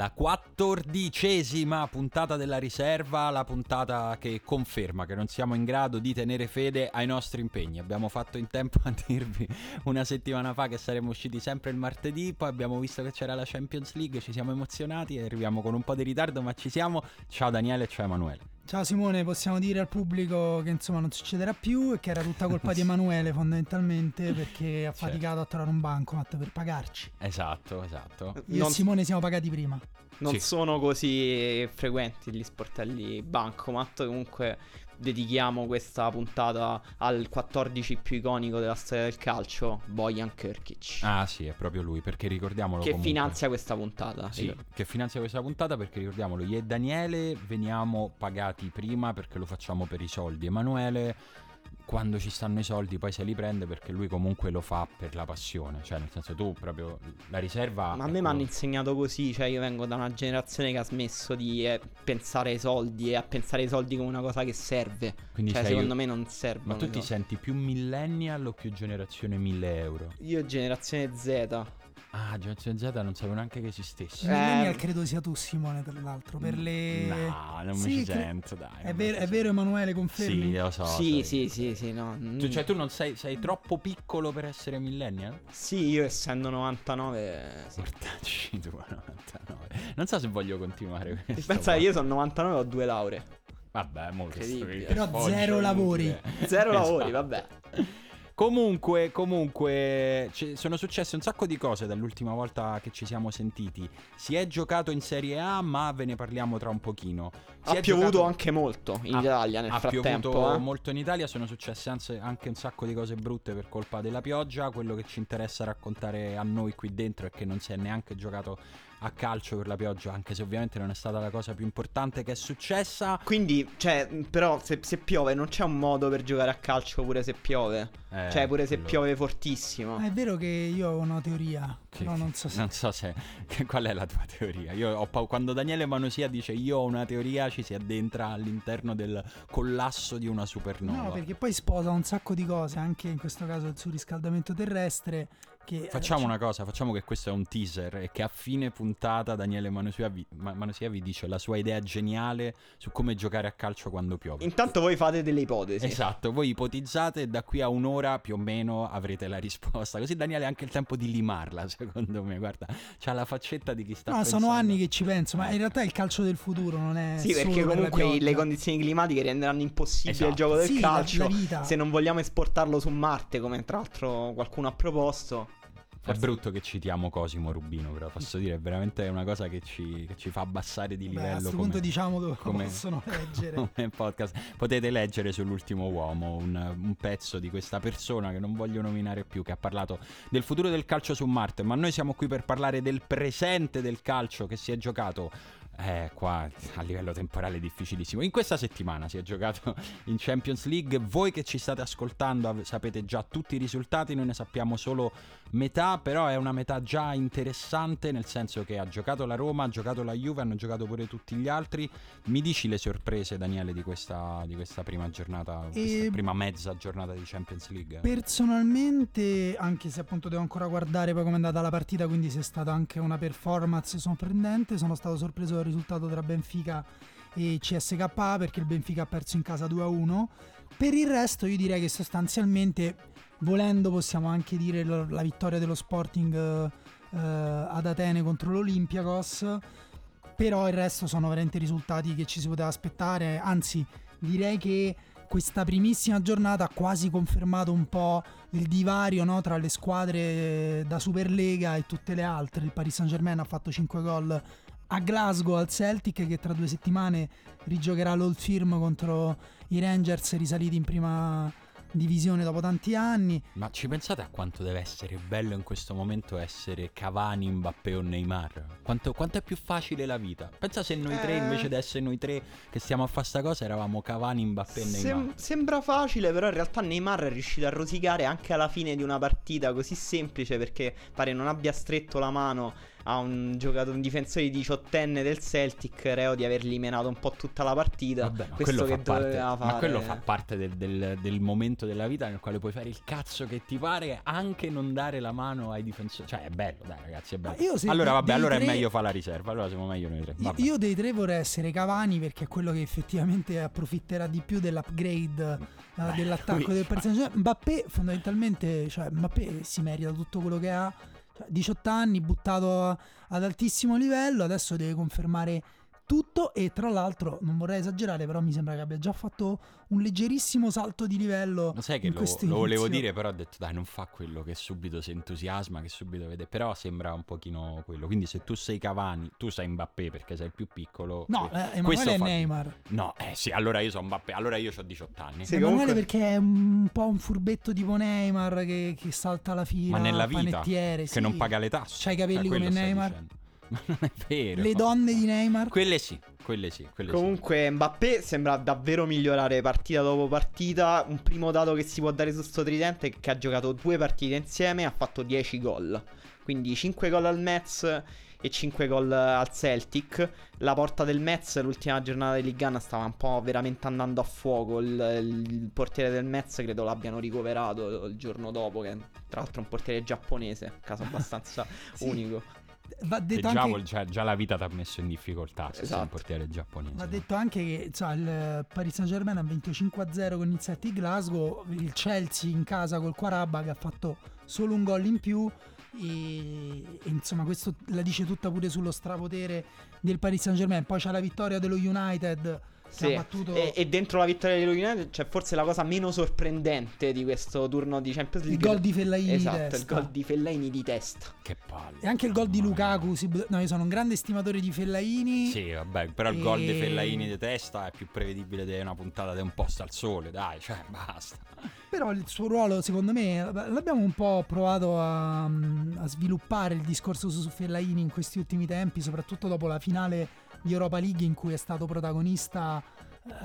La quattordicesima puntata della riserva, la puntata che conferma che non siamo in grado di tenere fede ai nostri impegni. Abbiamo fatto in tempo a dirvi una settimana fa che saremmo usciti sempre il martedì, poi abbiamo visto che c'era la Champions League, ci siamo emozionati e arriviamo con un po' di ritardo, ma ci siamo. Ciao Daniele, ciao Emanuele. Ciao Simone, possiamo dire al pubblico che insomma non succederà più e che era tutta colpa di Emanuele fondamentalmente perché ha faticato a trovare un bancomat per pagarci. Esatto, esatto. Io Non- e Simone siamo pagati prima. Non Sì. sono così frequenti gli sportelli Bancomat. Comunque dedichiamo questa puntata al 14 più iconico della storia del calcio, Bojan Krkic. Ah sì, è proprio lui, perché ricordiamolo che comunque. finanzia questa puntata. Sì, che finanzia questa puntata perché ricordiamolo, io e Daniele veniamo pagati prima perché lo facciamo per i soldi. Emanuele, quando ci stanno i soldi, poi se li prende perché lui comunque lo fa per la passione. Cioè, nel senso, tu proprio la riserva. Ma a me mi hanno insegnato così, cioè io vengo da una generazione che ha smesso di eh, pensare ai soldi e a pensare ai soldi come una cosa che serve. Quindi cioè sei- secondo me non servono. Ma tu ti soldi. senti più millennial o più generazione 1000 euro? Io generazione Z. Ah, generazione Z non sapevo neanche che esistesse. Eh, Millennial credo sia tu Simone tra l'altro per le... No, non Sì, mi ci cre- sento, dai. È mi è vero Emanuele, confermi? Sì, lo so. sì, sì, sì, sì, no. Tu, cioè, tu non sei, sei troppo piccolo per essere millennial? Sì, io essendo 99. Sì. Portacci tu a 99. Non so se voglio continuare questo. Pensa, io sono 99 ho due lauree. Vabbè, mo questo Incredibile. che Però zero inutile. lavori. Zero Esatto. lavori, vabbè. Comunque, comunque, ci- sono successe un sacco di cose dall'ultima volta che ci siamo sentiti. Si è giocato in Serie A, ma ve ne parliamo tra un pochino. Si Ha piovuto giocato- anche molto in Ha- Italia nel ha frattempo. piovuto eh. molto in Italia, sono successe anzi anche un sacco di cose brutte per colpa della pioggia. Quello che ci interessa raccontare a noi qui dentro è che non si è neanche giocato a calcio per la pioggia, anche se ovviamente non è stata la cosa più importante che è successa. Quindi, cioè, però se, se piove non c'è un modo per giocare a calcio pure se piove. Eh, cioè, pure se quello- piove fortissimo. Ah, è vero che io ho una teoria, Che- però non so se... Non so se. che- qual è la tua teoria? Io ho pau- quando Daniele Manosia dice io ho una teoria, ci si addentra all'interno del collasso di una supernova. No, perché poi sposa un sacco di cose, anche in questo caso il surriscaldamento terrestre. Che, eh, Facciamo cioè- una cosa, facciamo che questo è un teaser e che a fine puntata Daniele Manosia vi, Ma- Manosia vi dice la sua idea geniale su come giocare a calcio quando piove. Intanto voi fate delle ipotesi. Esatto, voi ipotizzate e da qui a un'ora più o meno avrete la risposta. Così Daniele ha anche il tempo di limarla, secondo me. Guarda, c'ha la faccetta di chi sta No, pensando. sono anni che ci penso, ma in realtà è il calcio del futuro, non è Sì, perché comunque le condizioni climatiche renderanno impossibile Esatto. il gioco del Sì, la- calcio. la vita. Se non vogliamo esportarlo su Marte, come tra l'altro qualcuno ha proposto. È brutto che citiamo Cosimo Rubino, però posso dire, è veramente una cosa che ci, che ci fa abbassare di Beh, livello. a questo punto diciamo dove come- possono leggere. come podcast. Potete leggere sull'ultimo uomo un, un pezzo di questa persona che non voglio nominare più, che ha parlato del futuro del calcio su Marte, ma noi siamo qui per parlare del presente del calcio che si è giocato. Eh, qua a livello temporale difficilissimo. In questa settimana si è giocato in Champions League. Voi che ci state ascoltando sapete già tutti i risultati, noi ne sappiamo solo metà, però è una metà già interessante nel senso che ha giocato la Roma, ha giocato la Juve, hanno giocato pure tutti gli altri. Mi dici le sorprese, Daniele, di questa, di questa prima giornata, questa E- prima mezza giornata di Champions League? Personalmente, anche se appunto devo ancora guardare poi come è andata la partita, quindi se è stata anche una performance sorprendente, sono stato sorpreso dal risultato tra Benfica e CSKA perché il Benfica ha perso in casa 2-1. Per il resto io direi che sostanzialmente, volendo possiamo anche dire la vittoria dello Sporting eh, eh, ad Atene contro l'Olympiakos, però il resto sono veramente risultati che ci si poteva aspettare, anzi direi che questa primissima giornata ha quasi confermato un po' il divario no, tra le squadre da Superlega e tutte le altre. Il Paris Saint Germain ha fatto 5 gol a Glasgow al Celtic che tra due settimane rigiocherà l'Old Firm contro i Rangers risaliti in prima divisione dopo tanti anni. Ma ci pensate a quanto deve essere bello in questo momento essere Cavani, Mbappé o Neymar? Quanto, quanto è più facile la vita? Pensa se noi tre, Eh. invece di essere noi tre che stiamo a fare sta cosa, eravamo Cavani, Mbappé e Neymar. Sem- sembra facile, però in realtà Neymar è riuscito a rosicare anche alla fine di una partita così semplice perché pare non abbia stretto la mano a un giocatore, un difensore diciottenne del Celtic, reo di avergli menato un po' tutta la partita. Vabbè, ma Questo quello, che fa parte, fare. ma quello fa parte del, del- del momento della vita nel quale puoi fare il cazzo che ti pare, anche non dare la mano ai difensori. Cioè, è bello, dai, ragazzi, è bello. Se allora, vabbè, allora tre- è meglio fare la riserva. Allora siamo meglio noi tre. Io- Vabbè. Io dei tre vorrei essere Cavani perché è quello che effettivamente approfitterà di più dell'upgrade Beh, dell'attacco lui- del Paris Saint-Germain. Mbappé fondamentalmente, cioè Mbappé si merita tutto quello che ha. Cioè, 18 anni, buttato ad altissimo livello, adesso deve confermare tutto e tra l'altro non vorrei esagerare, però mi sembra che abbia già fatto un leggerissimo salto di livello. Lo sai che in lo, lo volevo dire, però ho detto dai, non fa quello che subito si entusiasma, che subito vede. Però sembra un pochino quello. Quindi se tu sei Cavani, tu sei Mbappé perché sei il più piccolo. No, eh, questo Emanuele è fa- Neymar. No, eh sì, allora io sono Mbappé, allora io ho 18 anni. Sì, Emanuele comunque- perché è un po' un furbetto tipo Neymar che, che salta la fila, Ma nella vita, panettiere, che sì. non paga le tasse. C'ha i capelli quello come Neymar. Ma non è vero. Le donne di Neymar. Quelle sì, quelle sì, quelle sì. Comunque Mbappé sembra davvero migliorare partita dopo partita. Un primo dato che si può dare su sto tridente è che ha giocato due partite insieme e ha fatto 10 gol. Quindi 5 gol al Metz e 5 gol al Celtic. La porta del Metz l'ultima giornata di Liga 1 stava un po' veramente andando a fuoco. Il, il portiere del Metz credo l'abbiano ricoverato il giorno dopo, che tra l'altro è un portiere giapponese, caso abbastanza Sì. unico. Va Che detto, già, anche, vuol- cioè, già la vita ti ha messo in difficoltà se sei un Esatto. portiere giapponese. va no? detto anche che insomma, il Paris Saint Germain ha vinto 5-0 con il 7 di Glasgow. Il Chelsea in casa col Quarabba che ha fatto solo un gol in più. E, e, insomma, questo la dice tutta pure sullo strapotere del Paris Saint Germain. Poi c'è la vittoria dello United. Sì. battuto E, e dentro la vittoria dello United c'è forse la cosa meno sorprendente di questo turno di Champions il League. gol di Fellaini. di Esatto, il testa. gol di Fellaini di testa. Che palle. E anche il gol di. Lukaku. si- No, io sono un grande stimatore di Fellaini. Sì, vabbè, però il gol di E- Fellaini di testa è più prevedibile di una puntata di un posto al sole, dai, cioè, basta. Però il suo ruolo, secondo me, l'abbiamo un po' provato a, a sviluppare il discorso su Fellaini in questi ultimi tempi, soprattutto dopo la finale di Europa League in cui è stato protagonista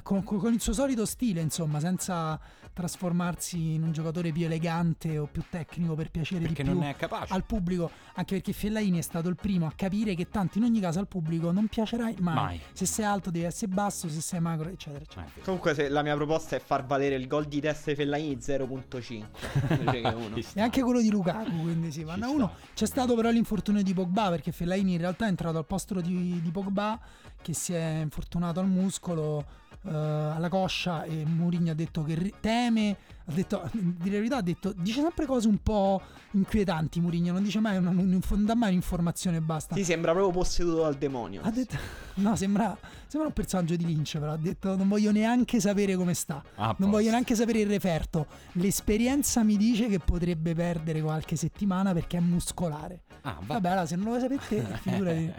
con, con- con il suo solito stile, insomma, senza trasformarsi in un giocatore più elegante o più tecnico per piacere Perché di più non è capace. al pubblico, anche perché Fellaini è stato il primo a capire che tanto in ogni caso al pubblico non piacerai mai. Mai. Se sei alto devi essere basso, se sei magro, eccetera, eccetera. Eh, Comunque se la mia proposta è far valere il gol di testa di Fellaini 0.5 invece che 1. ci sta. E anche quello di Lukaku, quindi sì, vanno uno. C'è stato però l'infortunio di Pogba, perché Fellaini in realtà è entrato al posto di, di Pogba, che si è infortunato al muscolo, eh, alla coscia, e Mourinho ha detto che ri- teme, ha detto, la verità, ha detto, dice sempre cose un po' inquietanti Mourinho, non dice mai, una- un- non dà mai un'informazione e basta. Sì, sembra proprio posseduto dal demonio. Ha detto, no, sembra, sembra un personaggio di Lynch, però ha detto, non voglio neanche sapere come sta. Ah, Non posto. voglio neanche sapere il referto. L'esperienza mi dice che potrebbe perdere qualche settimana perché è muscolare. Ah, va- Vabbè, allora, se non lo sapete, figurati.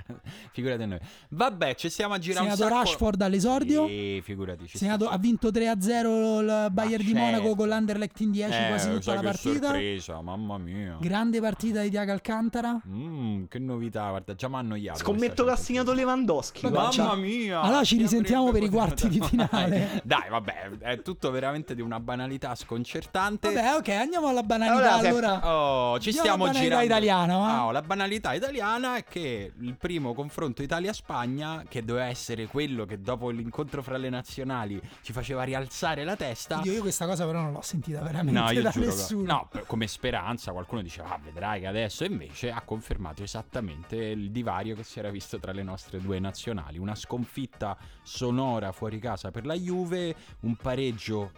figurati noi. Vabbè, ci stiamo a girare Segnato un sacco. Rashford all'esordio. Sì, figurati. ci Segnato- ha vinto 3-0 il Bayern di certo. Monaco con l'Anderlecht in 10 Eh, quasi tutta la che partita. sorpresa, mamma mia. Grande partita di Thiago Alcantara. Mm, che novità, guarda, già mi ha annoiato. Scommetto che ha segnato Lewandowski. Vabbè. Mamma mia! Allora ci risentiamo per i quarti di finale. Dai, vabbè, è tutto veramente di una banalità sconcertante. Vabbè, ok, andiamo alla banalità Allora, se- allora. Oh, ci Andiamo stiamo girando. italiana, va? Ah, oh, la banalità italiana è che il primo confronto Italia-Spagna, che doveva essere quello che dopo l'incontro fra le nazionali ci faceva rialzare la testa. Oddio, io questa cosa però non l'ho sentita veramente No, io da giuro che- nessuno. no, come speranza qualcuno diceva, ah, vedrai che adesso invece ha confermato esattamente il divario che si era visto tra le nostre due nazionali. Una sconfitta sonora fuori casa per la Juve, un pareggio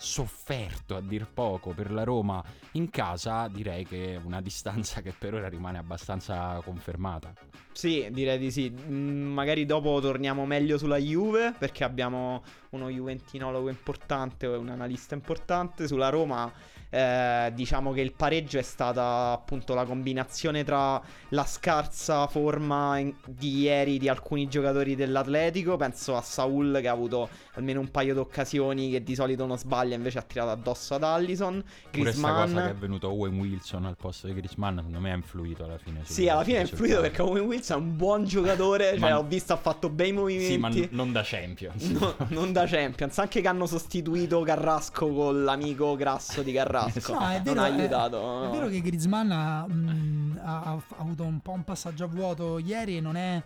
sofferto a dir poco per la Roma in casa, direi che è una distanza che per ora rimane abbastanza confermata. Sì, direi di sì. Mm, magari dopo torniamo meglio sulla Juve perché abbiamo uno Juventinologo importante, un analista importante. Sulla Roma eh, diciamo che il pareggio è stata appunto la combinazione tra la scarsa forma in- di ieri di alcuni giocatori dell'Atletico. Penso a Saul che ha avuto almeno un paio di occasioni che di solito non sbaglia, invece ha tirato addosso ad Allison. Pure questa Griezmann. cosa che è venuto Owen Wilson al posto di Griezmann, secondo me ha influito alla fine. Sì, alla fine è sul influito perché Owen Wilson è un buon giocatore. Ma- Cioè, ho visto, ha fatto bei movimenti. Sì, ma n- non da Champions. No, non da Champions, anche che hanno sostituito Carrasco con l'amico grasso di Carrasco. No, è non vero, ha è- aiutato. È, vero che Griezmann ha, mh, ha- ha avuto un po' un passaggio a vuoto ieri e non è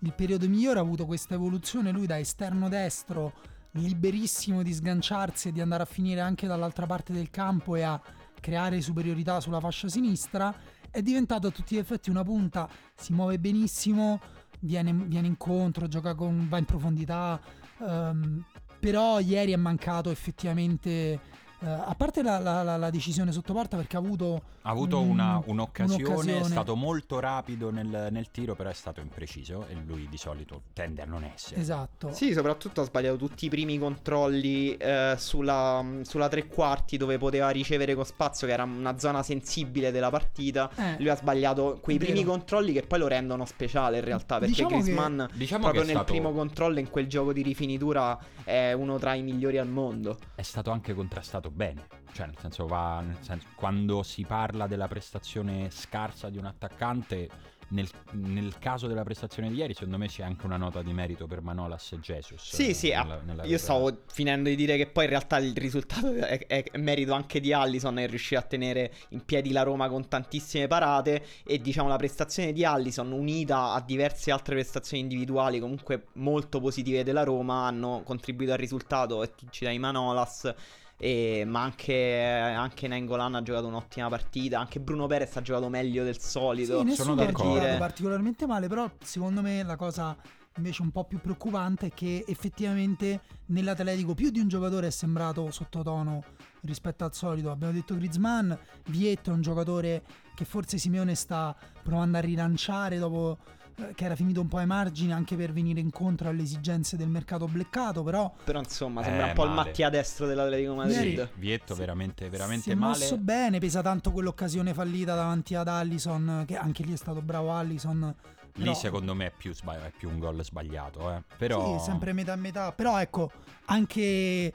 il periodo migliore, ha avuto questa evoluzione lui da esterno destro, liberissimo di sganciarsi e di andare a finire anche dall'altra parte del campo e a creare superiorità sulla fascia sinistra, è diventato a tutti gli effetti una punta, si muove benissimo, viene, viene incontro, gioca con, va in profondità, ehm, però ieri è mancato effettivamente... eh, a parte la, la- la- la decisione sotto porta perché ha avuto Ha avuto un- una- un'occasione, è un'occasione. stato molto rapido nel, nel tiro, però è stato impreciso e lui di solito tende a non essere. esatto Sì, soprattutto ha sbagliato tutti i primi controlli eh, sulla, sulla tre quarti dove poteva ricevere con spazio, che era una zona sensibile della partita. Eh, Lui ha sbagliato quei È primi controlli che poi lo rendono speciale in realtà. Perché Diciamo che- Griezmann, Diciamo proprio che è nel stato, primo controllo, in quel gioco di rifinitura, è uno tra i migliori al mondo. è stato anche contrastato bene. Cioè, nel senso, va, nel senso, quando si parla della prestazione scarsa di un attaccante, nel, nel caso della prestazione di ieri, secondo me c'è anche una nota di merito per Manolas e Jesus. Sì, eh, sì, ah, nella- nella io stavo finendo di dire che poi in realtà il risultato è, è- è merito anche di Allison e riuscire a tenere in piedi la Roma con tantissime parate e diciamo la prestazione di Allison unita a diverse altre prestazioni individuali comunque molto positive della Roma hanno contribuito al risultato e tu ci dai Manolas e- ma anche, anche Nengolan ha giocato un'ottima partita anche Bruno Perez ha giocato meglio del solito Sì, ha d'accordo. giocato particolarmente male, però secondo me la cosa invece un po' più preoccupante è che effettivamente nell'Atletico più di un giocatore è sembrato sottotono rispetto al solito. Abbiamo detto Griezmann, Vietto è un giocatore che forse Simeone sta provando a rilanciare dopo eh, che era finito un po' ai margini anche per venire incontro alle esigenze del mercato bleccato, però però insomma Eh, sembra un po' il male. Mattia destro dell'Atletico Madrid Ieri- Vietto Sì. veramente, veramente si è male. mosso bene, pesa tanto quell'occasione fallita davanti ad Allison, che anche lì è stato bravo Allison. Lì però- secondo me è più, sbagli- è più un gol sbagliato, eh. Però Sì, sempre metà a metà. Però ecco, anche,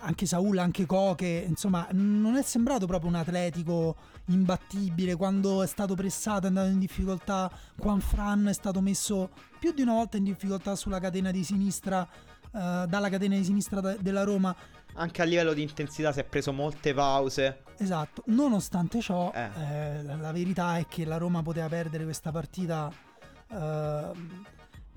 anche Saul, anche Coche, insomma, non è sembrato proprio un atletico imbattibile. Quando è stato pressato, è andato in difficoltà. Juan Fran è stato messo più di una volta in difficoltà sulla catena di sinistra. eh, dalla catena di sinistra de- della Roma, Anche a livello di intensità si è preso molte pause. esatto. Nonostante ciò, Eh. eh, la, la verità è che la Roma poteva perdere questa partita.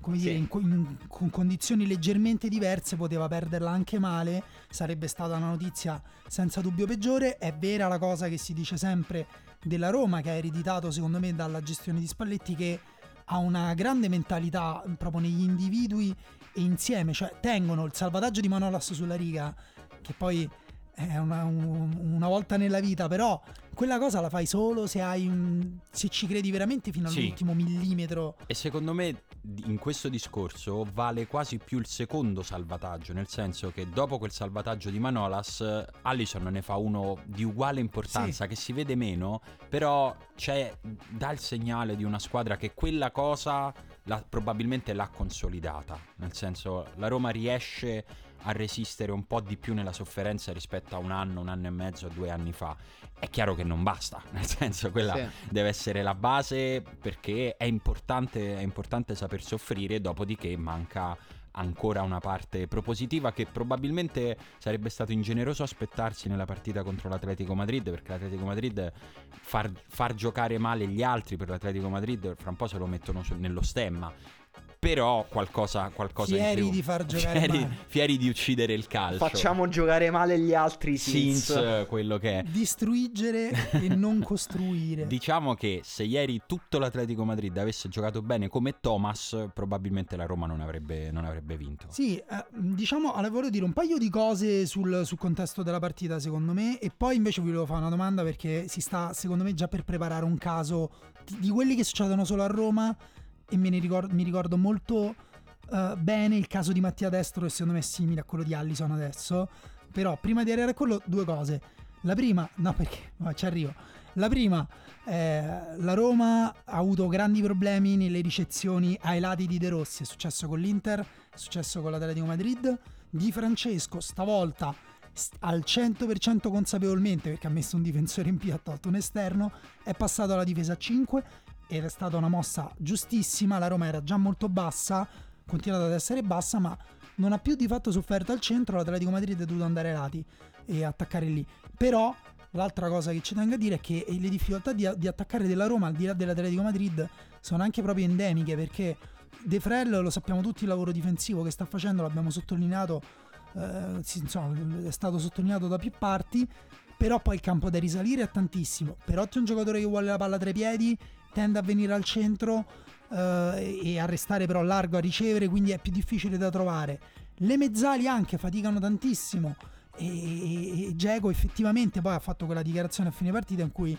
Come Sì. dire, in, in- con condizioni leggermente diverse, poteva perderla anche male. Sarebbe stata una notizia senza dubbio peggiore. È vera la cosa che si dice sempre della Roma, che ha ereditato, secondo me, dalla gestione di Spalletti, che ha una grande mentalità proprio negli individui e insieme, cioè tengono il salvataggio di Manolas sulla riga, che poi è una, un- una volta nella vita, però quella cosa la fai solo se hai un, se ci credi veramente fino Sì. all'ultimo millimetro. E secondo me in questo discorso vale quasi più il secondo salvataggio, nel senso che dopo quel salvataggio di Manolas, Allison ne fa uno di uguale importanza, che si vede meno, però c'è, dà il segnale di una squadra che quella cosa la- probabilmente l'ha consolidata, nel senso la Roma riesce a resistere un po' di più nella sofferenza rispetto a un anno, un anno e mezzo, due anni fa. È chiaro che non basta, nel senso quella Sì. deve essere la base perché è importante, è importante saper soffrire, dopodiché manca ancora una parte propositiva che probabilmente sarebbe stato ingeneroso aspettarsi nella partita contro l'Atletico Madrid perché l'Atletico Madrid far, far giocare male gli altri per l'Atletico Madrid fra un po' se lo mettono su- nello stemma però qualcosa, qualcosa in Fieri più. di far giocare fieri, male. fieri di uccidere il calcio. Facciamo giocare male gli altri Sins, Sins. quello che è. Distruggere e non costruire. Diciamo che se ieri tutto l'Atletico Madrid avesse giocato bene come Thomas, probabilmente la Roma non avrebbe, non avrebbe vinto. Sì, eh, diciamo, allora, volevo dire un paio di cose sul, sul contesto della partita, secondo me, e poi invece vi volevo fare una domanda perché si sta, secondo me, già per preparare un caso di quelli che succedono solo a Roma e me ne ricordo, mi ricordo molto eh, bene il caso di Mattia Destro, che secondo me è simile a quello di Allison adesso, però prima di arrivare a quello, due cose. La prima, no perché, ma ci arrivo. La prima, eh, la Roma ha avuto grandi problemi nelle ricezioni ai lati di De Rossi, è successo con l'Inter, è successo con l'Atletico Madrid. Di Francesco stavolta al 100% consapevolmente perché ha messo un difensore in più, ha tolto un esterno, è passato alla difesa a 5 è stata una mossa giustissima, la Roma era già molto bassa, ha continuato ad essere bassa, ma non ha più di fatto sofferto al centro, l'Atletico Madrid è dovuto andare ai lati e attaccare lì. Però l'altra cosa che ci tengo a dire è che le difficoltà di, di attaccare della Roma al di là dell'Atletico Madrid sono anche proprio endemiche perché De Frel lo sappiamo tutti il lavoro difensivo che sta facendo, l'abbiamo sottolineato, eh, insomma, è stato sottolineato da più parti, però poi il campo da risalire è tantissimo. Perotti è un giocatore che vuole la palla tra i piedi, tende a venire al centro eh, e a restare però largo a ricevere, quindi è più difficile da trovare. Le mezzali anche faticano tantissimo e, e effettivamente poi ha fatto quella dichiarazione a fine partita in cui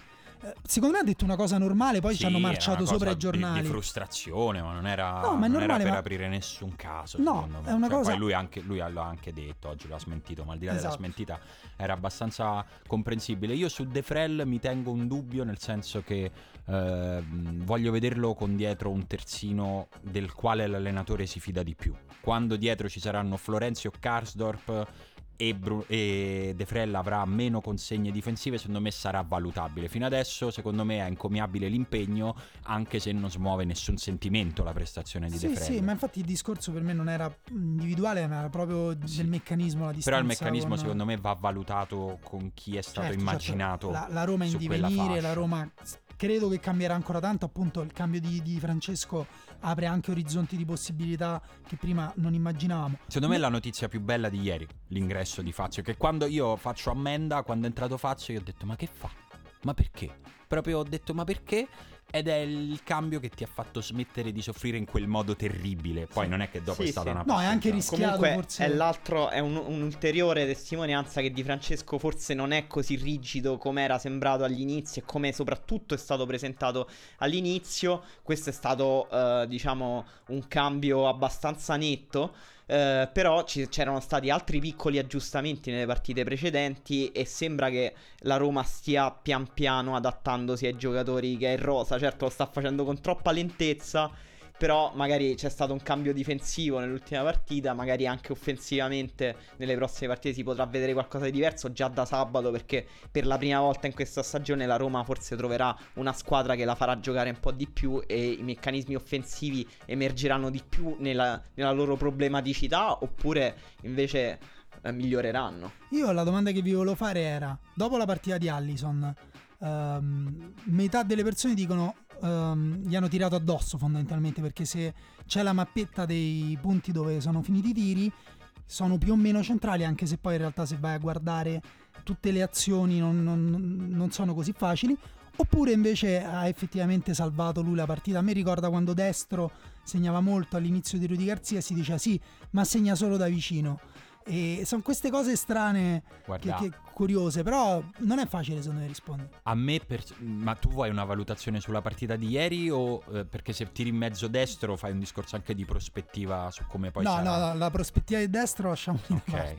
secondo me ha detto una cosa normale, poi ci Sì, hanno era marciato sopra i giornali. Di, di frustrazione, ma non era, No, ma non era normale, per ma- aprire nessun caso. No, è una Cioè, cosa- Poi lui, anche, lui l'ha anche detto, oggi l'ha smentito, ma al di là della Esatto. smentita era abbastanza comprensibile. Io su De Frel mi tengo un dubbio, nel senso che ehm, voglio vederlo con dietro un terzino del quale l'allenatore si fida di più. Quando dietro ci saranno Florenzio Karsdorp e, Bru- e De Frella avrà meno consegne difensive, secondo me sarà valutabile. Fino adesso, secondo me, è encomiabile l'impegno, anche se non smuove nessun sentimento la prestazione di Sì, De Frella. sì, ma infatti il discorso per me non era individuale, ma era proprio del meccanismo la distanza. Però il meccanismo, con- secondo me, va valutato con chi è stato Certo, immaginato. certo. La, la Roma in divenire, la. Roma credo che cambierà ancora tanto. Appunto, il cambio di, di Francesco apre anche orizzonti di possibilità che prima non immaginavamo. Secondo me è la notizia più bella di ieri, l'ingresso di Fazio, che quando io faccio ammenda, quando è entrato Fazio, io ho detto ma che fa? Ma perché? Proprio ho detto ma perché? Ed è il cambio che ti ha fatto smettere di soffrire in quel modo terribile. Poi Sì. non è che dopo Sì, è stata sì. una No, è anche rischiato Comunque forse. è l'altro, è un- un'ulteriore testimonianza che Di Francesco forse non è così rigido come era sembrato agli inizi e come soprattutto è stato presentato all'inizio. Questo è stato, eh, diciamo, un cambio abbastanza netto. Eh, però ci- c'erano stati altri piccoli aggiustamenti nelle partite precedenti e sembra che la Roma stia pian piano adattandosi ai giocatori che è in rosa. Certo, lo sta facendo con troppa lentezza. Però magari c'è stato un cambio difensivo nell'ultima partita, magari anche offensivamente nelle prossime partite si potrà vedere qualcosa di diverso già da sabato perché per la prima volta in questa stagione la Roma forse troverà una squadra che la farà giocare un po' di più e i meccanismi offensivi emergeranno di più nella, nella loro problematicità oppure invece eh, miglioreranno. Io la domanda che vi volevo fare era: dopo la partita di Allison, ehm, metà delle persone dicono ehm, gli hanno tirato addosso fondamentalmente perché se c'è la mappetta dei punti dove sono finiti i tiri, sono più o meno centrali, anche se poi in realtà se vai a guardare tutte le azioni non, non- non sono così facili. Oppure invece ha effettivamente salvato lui la partita. A me ricorda quando destro segnava molto all'inizio di Rudy Garzia si diceva sì, ma segna solo da vicino. E sono queste cose strane che, Guarda, che curiose, però non è facile secondo me rispondere. a me, per- ma tu vuoi una valutazione sulla partita di ieri o eh, perché se tiri in mezzo destro fai un discorso anche di prospettiva su come poi no, sarà? no, no, la prospettiva di destro lasciamo. Ok.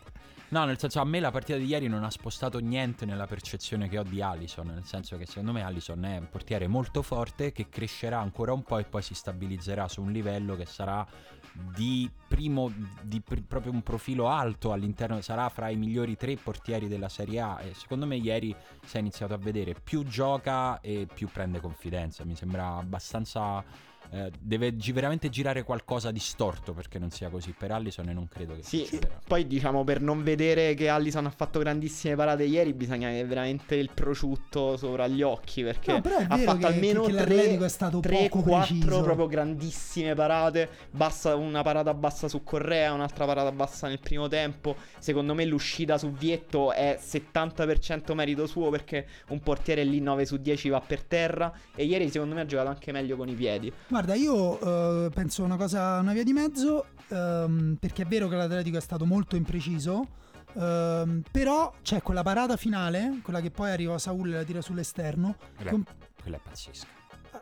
No, nel senso a me la partita di ieri non ha spostato niente nella percezione che ho di Allison, nel senso che secondo me Allison è un portiere molto forte che crescerà ancora un po' e poi si stabilizzerà su un livello che sarà di primo, di pr- proprio un profilo alto all'interno, sarà fra i migliori tre portieri della Serie A e secondo me ieri si è iniziato a vedere più gioca e più prende confidenza, mi sembra abbastanza eh, deve gi- veramente girare qualcosa di storto perché non sia così. Per Allison non credo che Sì, succederà. poi diciamo per non vedere che Allison ha fatto grandissime parate ieri bisogna avere veramente il prosciutto sopra gli occhi perché No, ha fatto che- almeno che 3, l'Atletico è stato 3 poco 4 preciso. proprio grandissime parate, bassa, una parata bassa su Correa, un'altra parata bassa nel primo tempo. Secondo me l'uscita su Vietto è 70% merito suo perché un portiere lì 9 su 10 va per terra e ieri secondo me ha giocato anche meglio con i piedi. Guarda, io eh, penso una cosa, una via di mezzo, ehm, perché è vero che l'Atletico è stato molto impreciso, ehm, però c'è quella parata finale, quella che poi arriva Saul e la tira sull'esterno, Quella, un- quella è pazzesca.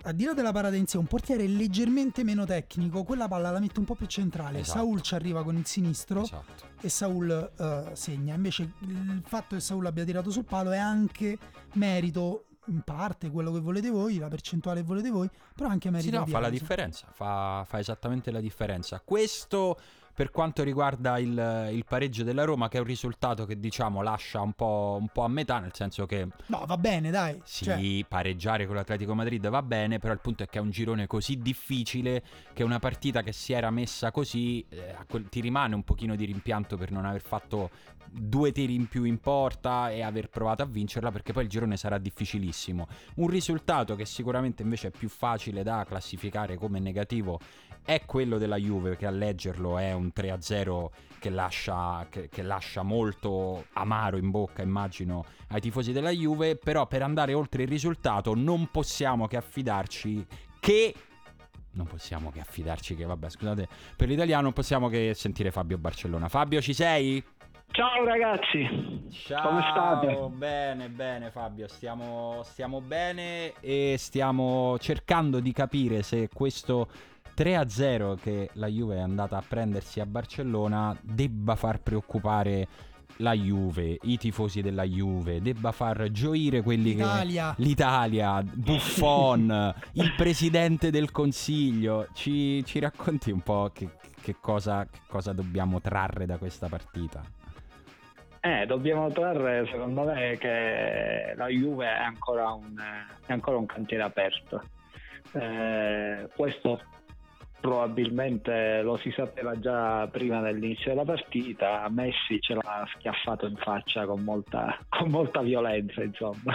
a- dire della parata in sé, un portiere leggermente meno tecnico, quella palla la mette un po' più centrale, Esatto. Saul ci arriva con il sinistro Esatto. e Saul eh, segna, invece il fatto che Saul abbia tirato sul palo è anche merito in parte quello che volete voi, la percentuale che volete voi, però anche merito Sì, no, fa la differenza, fa, fa esattamente la differenza. Questo per quanto riguarda il, il pareggio della Roma, che è un risultato che diciamo lascia un po', un po' a metà, nel senso che No, va bene, dai. sì, Cioè, pareggiare con l'Atletico Madrid va bene, però il punto è che è un girone così difficile che una partita che si era messa così eh, quel- ti rimane un pochino di rimpianto per non aver fatto due tiri in più in porta e aver provato a vincerla perché poi il girone sarà difficilissimo. Un risultato che sicuramente invece è più facile da classificare come negativo è quello della Juve che a leggerlo è un 3-0 che lascia, che, che lascia molto amaro in bocca immagino ai tifosi della Juve però per andare oltre il risultato non possiamo che affidarci che non possiamo che affidarci che vabbè scusate per l'italiano non possiamo che sentire Fabio Barcellona Fabio ci sei? Ciao ragazzi, Ciao, come state? Bene, bene Fabio, stiamo, stiamo bene e stiamo cercando di capire se questo 3-0 che la Juve è andata a prendersi a Barcellona debba far preoccupare la Juve, i tifosi della Juve, debba far gioire quelli L'Italia. che... L'Italia, Buffon, il presidente del consiglio. Ci, ci racconti un po' che, che cosa, che cosa dobbiamo trarre da questa partita? Eh, dobbiamo trarre secondo me che la Juve è ancora un, è ancora un cantiere aperto. Eh, questo probabilmente lo si sapeva già prima dell'inizio della partita. Messi ce l'ha schiaffato in faccia con molta, con molta violenza, insomma.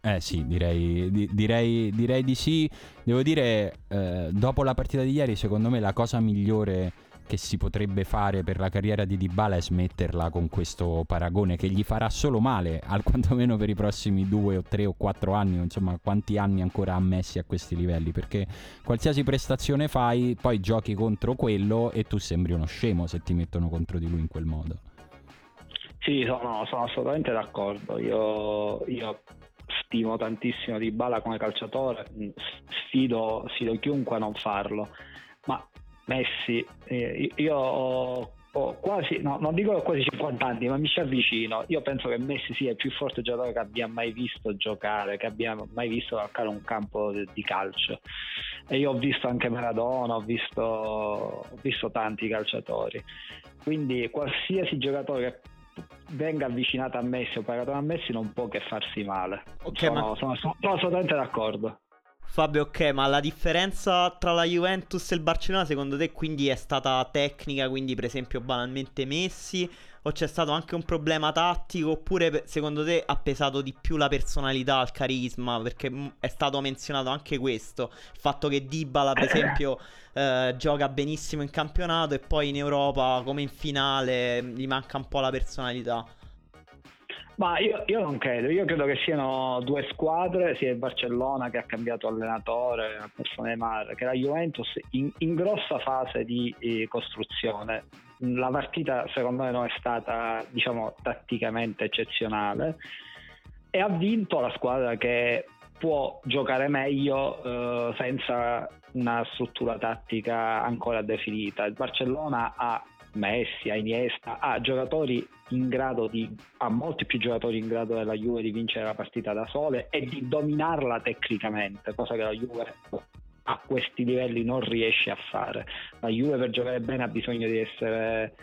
Eh sì, direi, di- direi, direi di sì. Devo dire, eh, dopo la partita di ieri, secondo me la cosa migliore che si potrebbe fare per la carriera di Dybala è smetterla con questo paragone che gli farà solo male, al quantomeno per i prossimi due o tre o quattro anni, insomma quanti anni ancora ha Messi a questi livelli, perché qualsiasi prestazione fai, poi giochi contro quello e tu sembri uno scemo se ti mettono contro di lui in quel modo. Sì, sono, sono assolutamente d'accordo. Io, io stimo tantissimo Di Bala come calciatore, sfido, sfido chiunque a non farlo. Ma Messi, eh, io ho, ho quasi, no, non dico quasi 50 anni, ma mi ci avvicino. Io penso che Messi sia il più forte giocatore che abbia mai visto giocare, che abbia mai visto calcare un campo di, calcio. E io ho visto anche Maradona, ho visto, ho visto tanti calciatori. Quindi qualsiasi giocatore che venga avvicinato a Messi o paragonato a Messi non può che farsi male. Ok, sono, ma- sono- sono assolutamente d'accordo. Fabio, ok, ma la differenza tra la Juventus e il Barcellona secondo te quindi è stata tecnica, quindi per esempio banalmente Messi, o c'è stato anche un problema tattico, oppure secondo te ha pesato di più la personalità, il carisma, perché mh, è stato menzionato anche questo, il fatto che Dybala per esempio eh, gioca benissimo in campionato e poi in Europa come in finale mh, gli manca un po' la personalità. Ma io, io non credo, io credo che siano due squadre, sia il Barcellona che ha cambiato allenatore, ha perso Neymar, che la Juventus in, in grossa fase di eh, costruzione. La partita secondo me non è stata diciamo tatticamente eccezionale e ha vinto la squadra che può giocare meglio eh, senza una struttura tattica ancora definita. Il Barcellona ha Messi, ha Iniesta, ha giocatori in grado di ha molti più giocatori in grado della Juve di vincere la partita da sole e di dominarla tecnicamente, cosa che la Juve a questi livelli non riesce a fare. La Juve per giocare bene ha bisogno di essere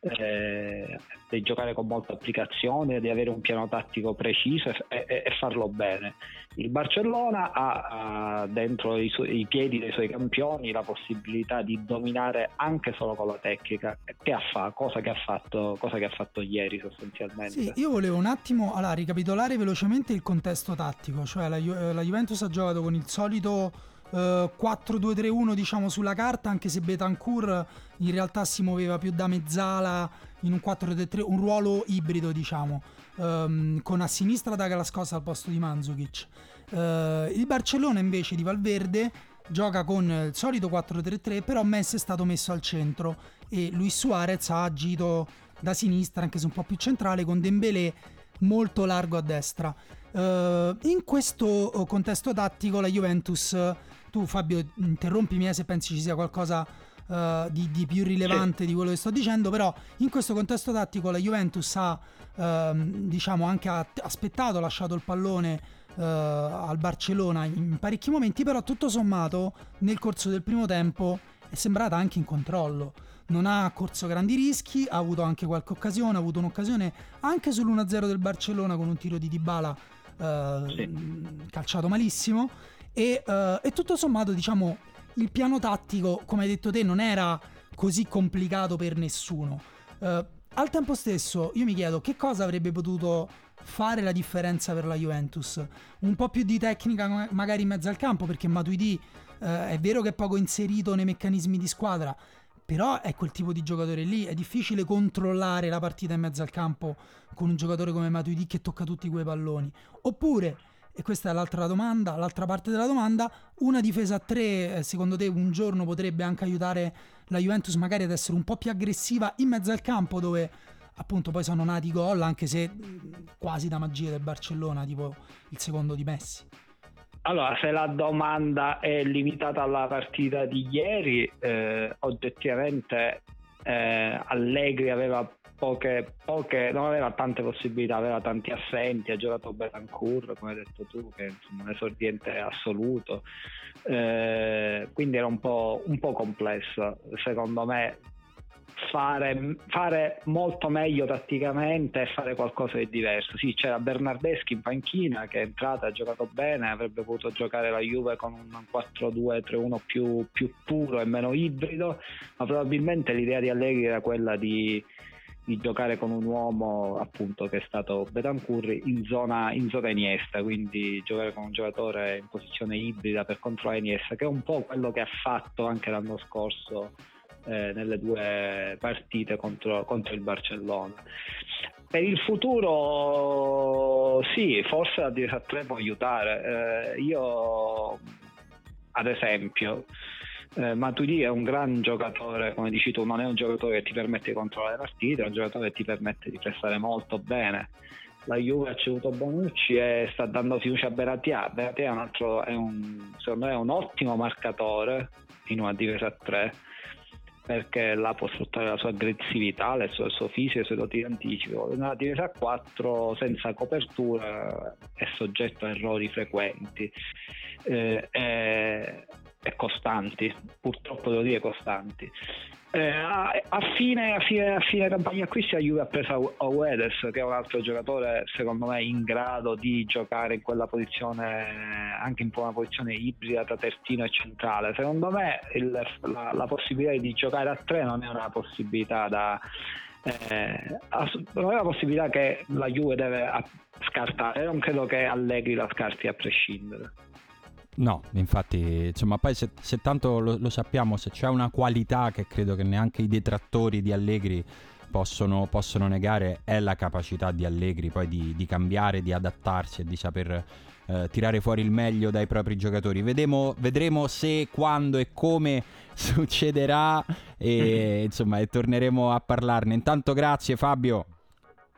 eh, di giocare con molta applicazione, di avere un piano tattico preciso e, e, e farlo bene. Il Barcellona ha, ha dentro i, su- i, piedi dei suoi campioni la possibilità di dominare anche solo con la tecnica, che ha fa- cosa, che ha fatto, cosa che ha fatto ieri sostanzialmente. Sì, io volevo un attimo allora, ricapitolare velocemente il contesto tattico, cioè la, Ju- la Juventus ha giocato con il solito uh, eh, 4-2-3-1 diciamo sulla carta, anche se Betancourt in realtà si muoveva più da mezzala in un 4-3-3, un ruolo ibrido diciamo, um, con a sinistra da Galascosa al posto di Mandzukic. Uh, il Barcellona invece di Valverde gioca con il solito 4-3-3, però Messi è stato messo al centro e Luis Suarez ha agito da sinistra, anche se un po' più centrale, con Dembélé molto largo a destra. Uh, in questo contesto tattico la Juventus tu Fabio interrompimi se pensi ci sia qualcosa uh, di, di, più rilevante sì. di quello che sto dicendo, però in questo contesto tattico la Juventus ha uh, diciamo anche aspettato, lasciato il pallone uh, al Barcellona in parecchi momenti, però tutto sommato nel corso del primo tempo è sembrata anche in controllo. Non ha corso grandi rischi, ha avuto anche qualche occasione, ha avuto un'occasione anche sull'1-0 del Barcellona con un tiro di Dybala sì. calciato malissimo e, uh, e tutto sommato, diciamo, il piano tattico, come hai detto te, non era così complicato per nessuno. Uh, al tempo stesso, io mi chiedo che cosa avrebbe potuto fare la differenza per la Juventus. Un po' più di tecnica magari in mezzo al campo, perché Matuidi uh, è vero che è poco inserito nei meccanismi di squadra, però è quel tipo di giocatore lì. È difficile controllare la partita in mezzo al campo con un giocatore come Matuidi che tocca tutti quei palloni. Oppure e questa è l'altra domanda, l'altra parte della domanda, una difesa a tre, eh, secondo te un giorno potrebbe anche aiutare la Juventus magari ad essere un po' più aggressiva in mezzo al campo dove appunto poi sono nati gol anche se quasi da magia del Barcellona, tipo il secondo di Messi. Allora, se la domanda è limitata alla partita di ieri, eh, oggettivamente eh, Allegri aveva poche, poche, non aveva tante possibilità, aveva tanti assenti, ha giocato Betancourt, come hai detto tu, che è insomma, un esordiente assoluto, eh, quindi era un po', un po' complesso. Secondo me fare, fare, molto meglio tatticamente e fare qualcosa di diverso. Sì, c'era Bernardeschi in panchina che è entrata, ha giocato bene, avrebbe potuto giocare la Juve con un 4-2-3-1 più, più puro e meno ibrido, ma probabilmente l'idea di Allegri era quella di di giocare con un uomo appunto che è stato Betancourt in zona, in zona Iniesta, quindi giocare con un giocatore in posizione ibrida per controllare Iniesta, che è un po' quello che ha fatto anche l'anno scorso eh, nelle due partite contro, contro il Barcellona. Per il futuro sì, forse la difesa 3 può aiutare. Eh, io ad esempio eh, Matuidi è un gran giocatore, come dici tu, non è un giocatore che ti permette di controllare le partite, è un giocatore che ti permette di prestare molto bene. La Juve ha ceduto Bonucci e sta dando fiducia a Beratia. Beratia è un altro, è un, secondo me è un ottimo marcatore in una difesa a 3 perché là può sfruttare la sua aggressività, il suo, il suo fisico, i suoi doti di anticipo. Una difesa a 4 senza copertura è soggetto a errori frequenti. Eh, è, e costanti, purtroppo devo dire costanti. Eh, a, a, fine, a, fine, a fine campagna acquisti la Juve ha preso Oedes che è un altro giocatore secondo me in grado di giocare in quella posizione anche in una posizione ibrida tra terzino e centrale. Secondo me il, la, la, possibilità di giocare a tre non è una possibilità da eh, non è una possibilità che la Juve deve scartare. Non credo che Allegri la scarti a prescindere No, infatti, insomma, poi se, se tanto lo, lo, sappiamo, se c'è una qualità che credo che neanche i detrattori di Allegri possono, possono negare, è la capacità di Allegri poi di, di cambiare, di adattarsi e di saper eh, tirare fuori il meglio dai propri giocatori. Vedremo, vedremo se, quando e come succederà e insomma, e torneremo a parlarne. Intanto grazie Fabio.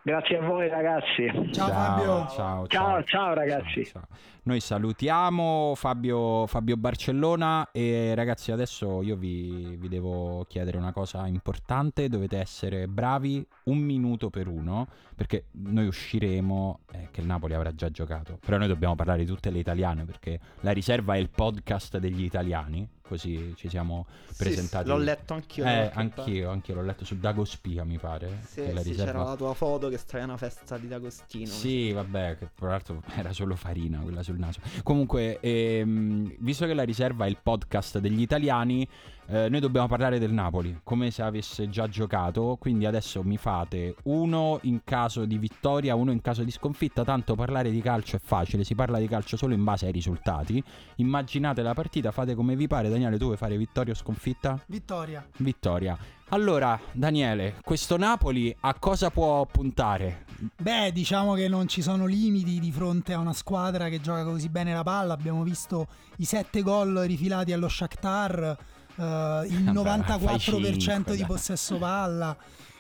Grazie a voi ragazzi. Ciao, ciao Fabio. Ciao, ciao, ciao, ciao ragazzi. Ciao, Noi salutiamo Fabio, Fabio, Barcellona e ragazzi adesso io vi, vi, devo chiedere una cosa importante, dovete essere bravi un minuto per uno perché noi usciremo, eh, che il Napoli avrà già giocato. Però noi dobbiamo parlare di tutte le italiane perché la riserva è il podcast degli italiani così ci siamo presentati. Sì, l'ho letto anch'io. Eh, anch'io, anch'io l'ho letto su Dagospia, mi pare. Sì, sì riserva... c'era la tua foto che stavi a una festa di D'Agostino. Sì, vabbè, che tra l'altro era solo farina quella sul naso. Comunque, ehm, visto che la riserva è il podcast degli italiani, eh, noi dobbiamo parlare del Napoli, come se avesse già giocato, quindi adesso mi fate uno in caso di vittoria, uno in caso di sconfitta, tanto parlare di calcio è facile, si parla di calcio solo in base ai risultati. Immaginate la partita, fate come vi pare. Daniele, tu vuoi fare vittoria o sconfitta? Vittoria. Vittoria. Allora, Daniele, questo Napoli a cosa può puntare? Beh, diciamo che non ci sono limiti di fronte a una squadra che gioca così bene la palla. Abbiamo visto i sette gol rifilati allo Shakhtar uh, il Vabbè, 94% di possesso palla.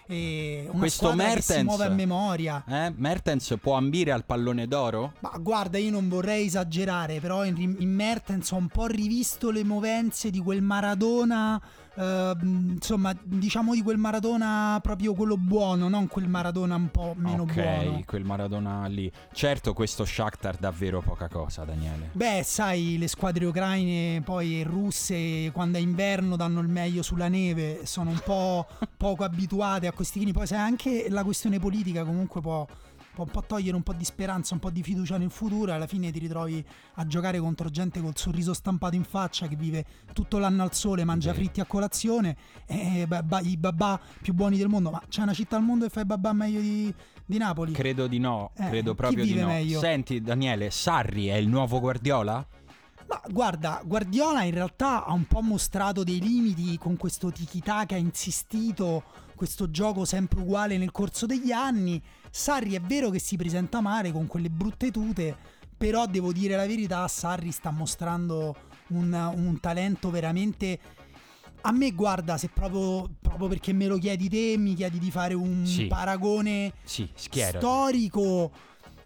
E una Questo Mertens, si muove a memoria. Eh? Mertens può ambire al pallone d'oro? Ma guarda, io non vorrei esagerare, però in, in Mertens ho un po' rivisto le movenze di quel Maradona Ehm, insomma, diciamo di quel Maradona proprio quello buono, non quel Maradona un po' meno okay, buono. Ok, quel Maradona lì. Certo, questo Shakhtar davvero poca cosa, Daniele. Beh, sai, le squadre ucraine poi russe quando è inverno danno il meglio sulla neve, sono un po' poco abituate a questi chini. Poi sai anche la questione politica comunque può può un po' togliere un po' di speranza, un po' di fiducia nel futuro e alla fine ti ritrovi a giocare contro gente col sorriso stampato in faccia che vive tutto l'anno al sole, mangia fritti a colazione e babà, i babà più buoni del mondo. Ma c'è una città al mondo che fa i babà meglio di, di Napoli? Credo di no, eh, credo proprio di no. Meglio? Senti Daniele, Sarri è il nuovo Guardiola? Ma guarda, Guardiola in realtà ha un po' mostrato dei limiti con questo tiki-taka insistito, questo gioco sempre uguale nel corso degli anni. Sarri è vero che si presenta male con quelle brutte tute, però devo dire la verità, Sarri sta mostrando un, un talento veramente... A me guarda, se proprio, proprio, perché me lo chiedi te, mi chiedi di fare un sì. paragone sì, storico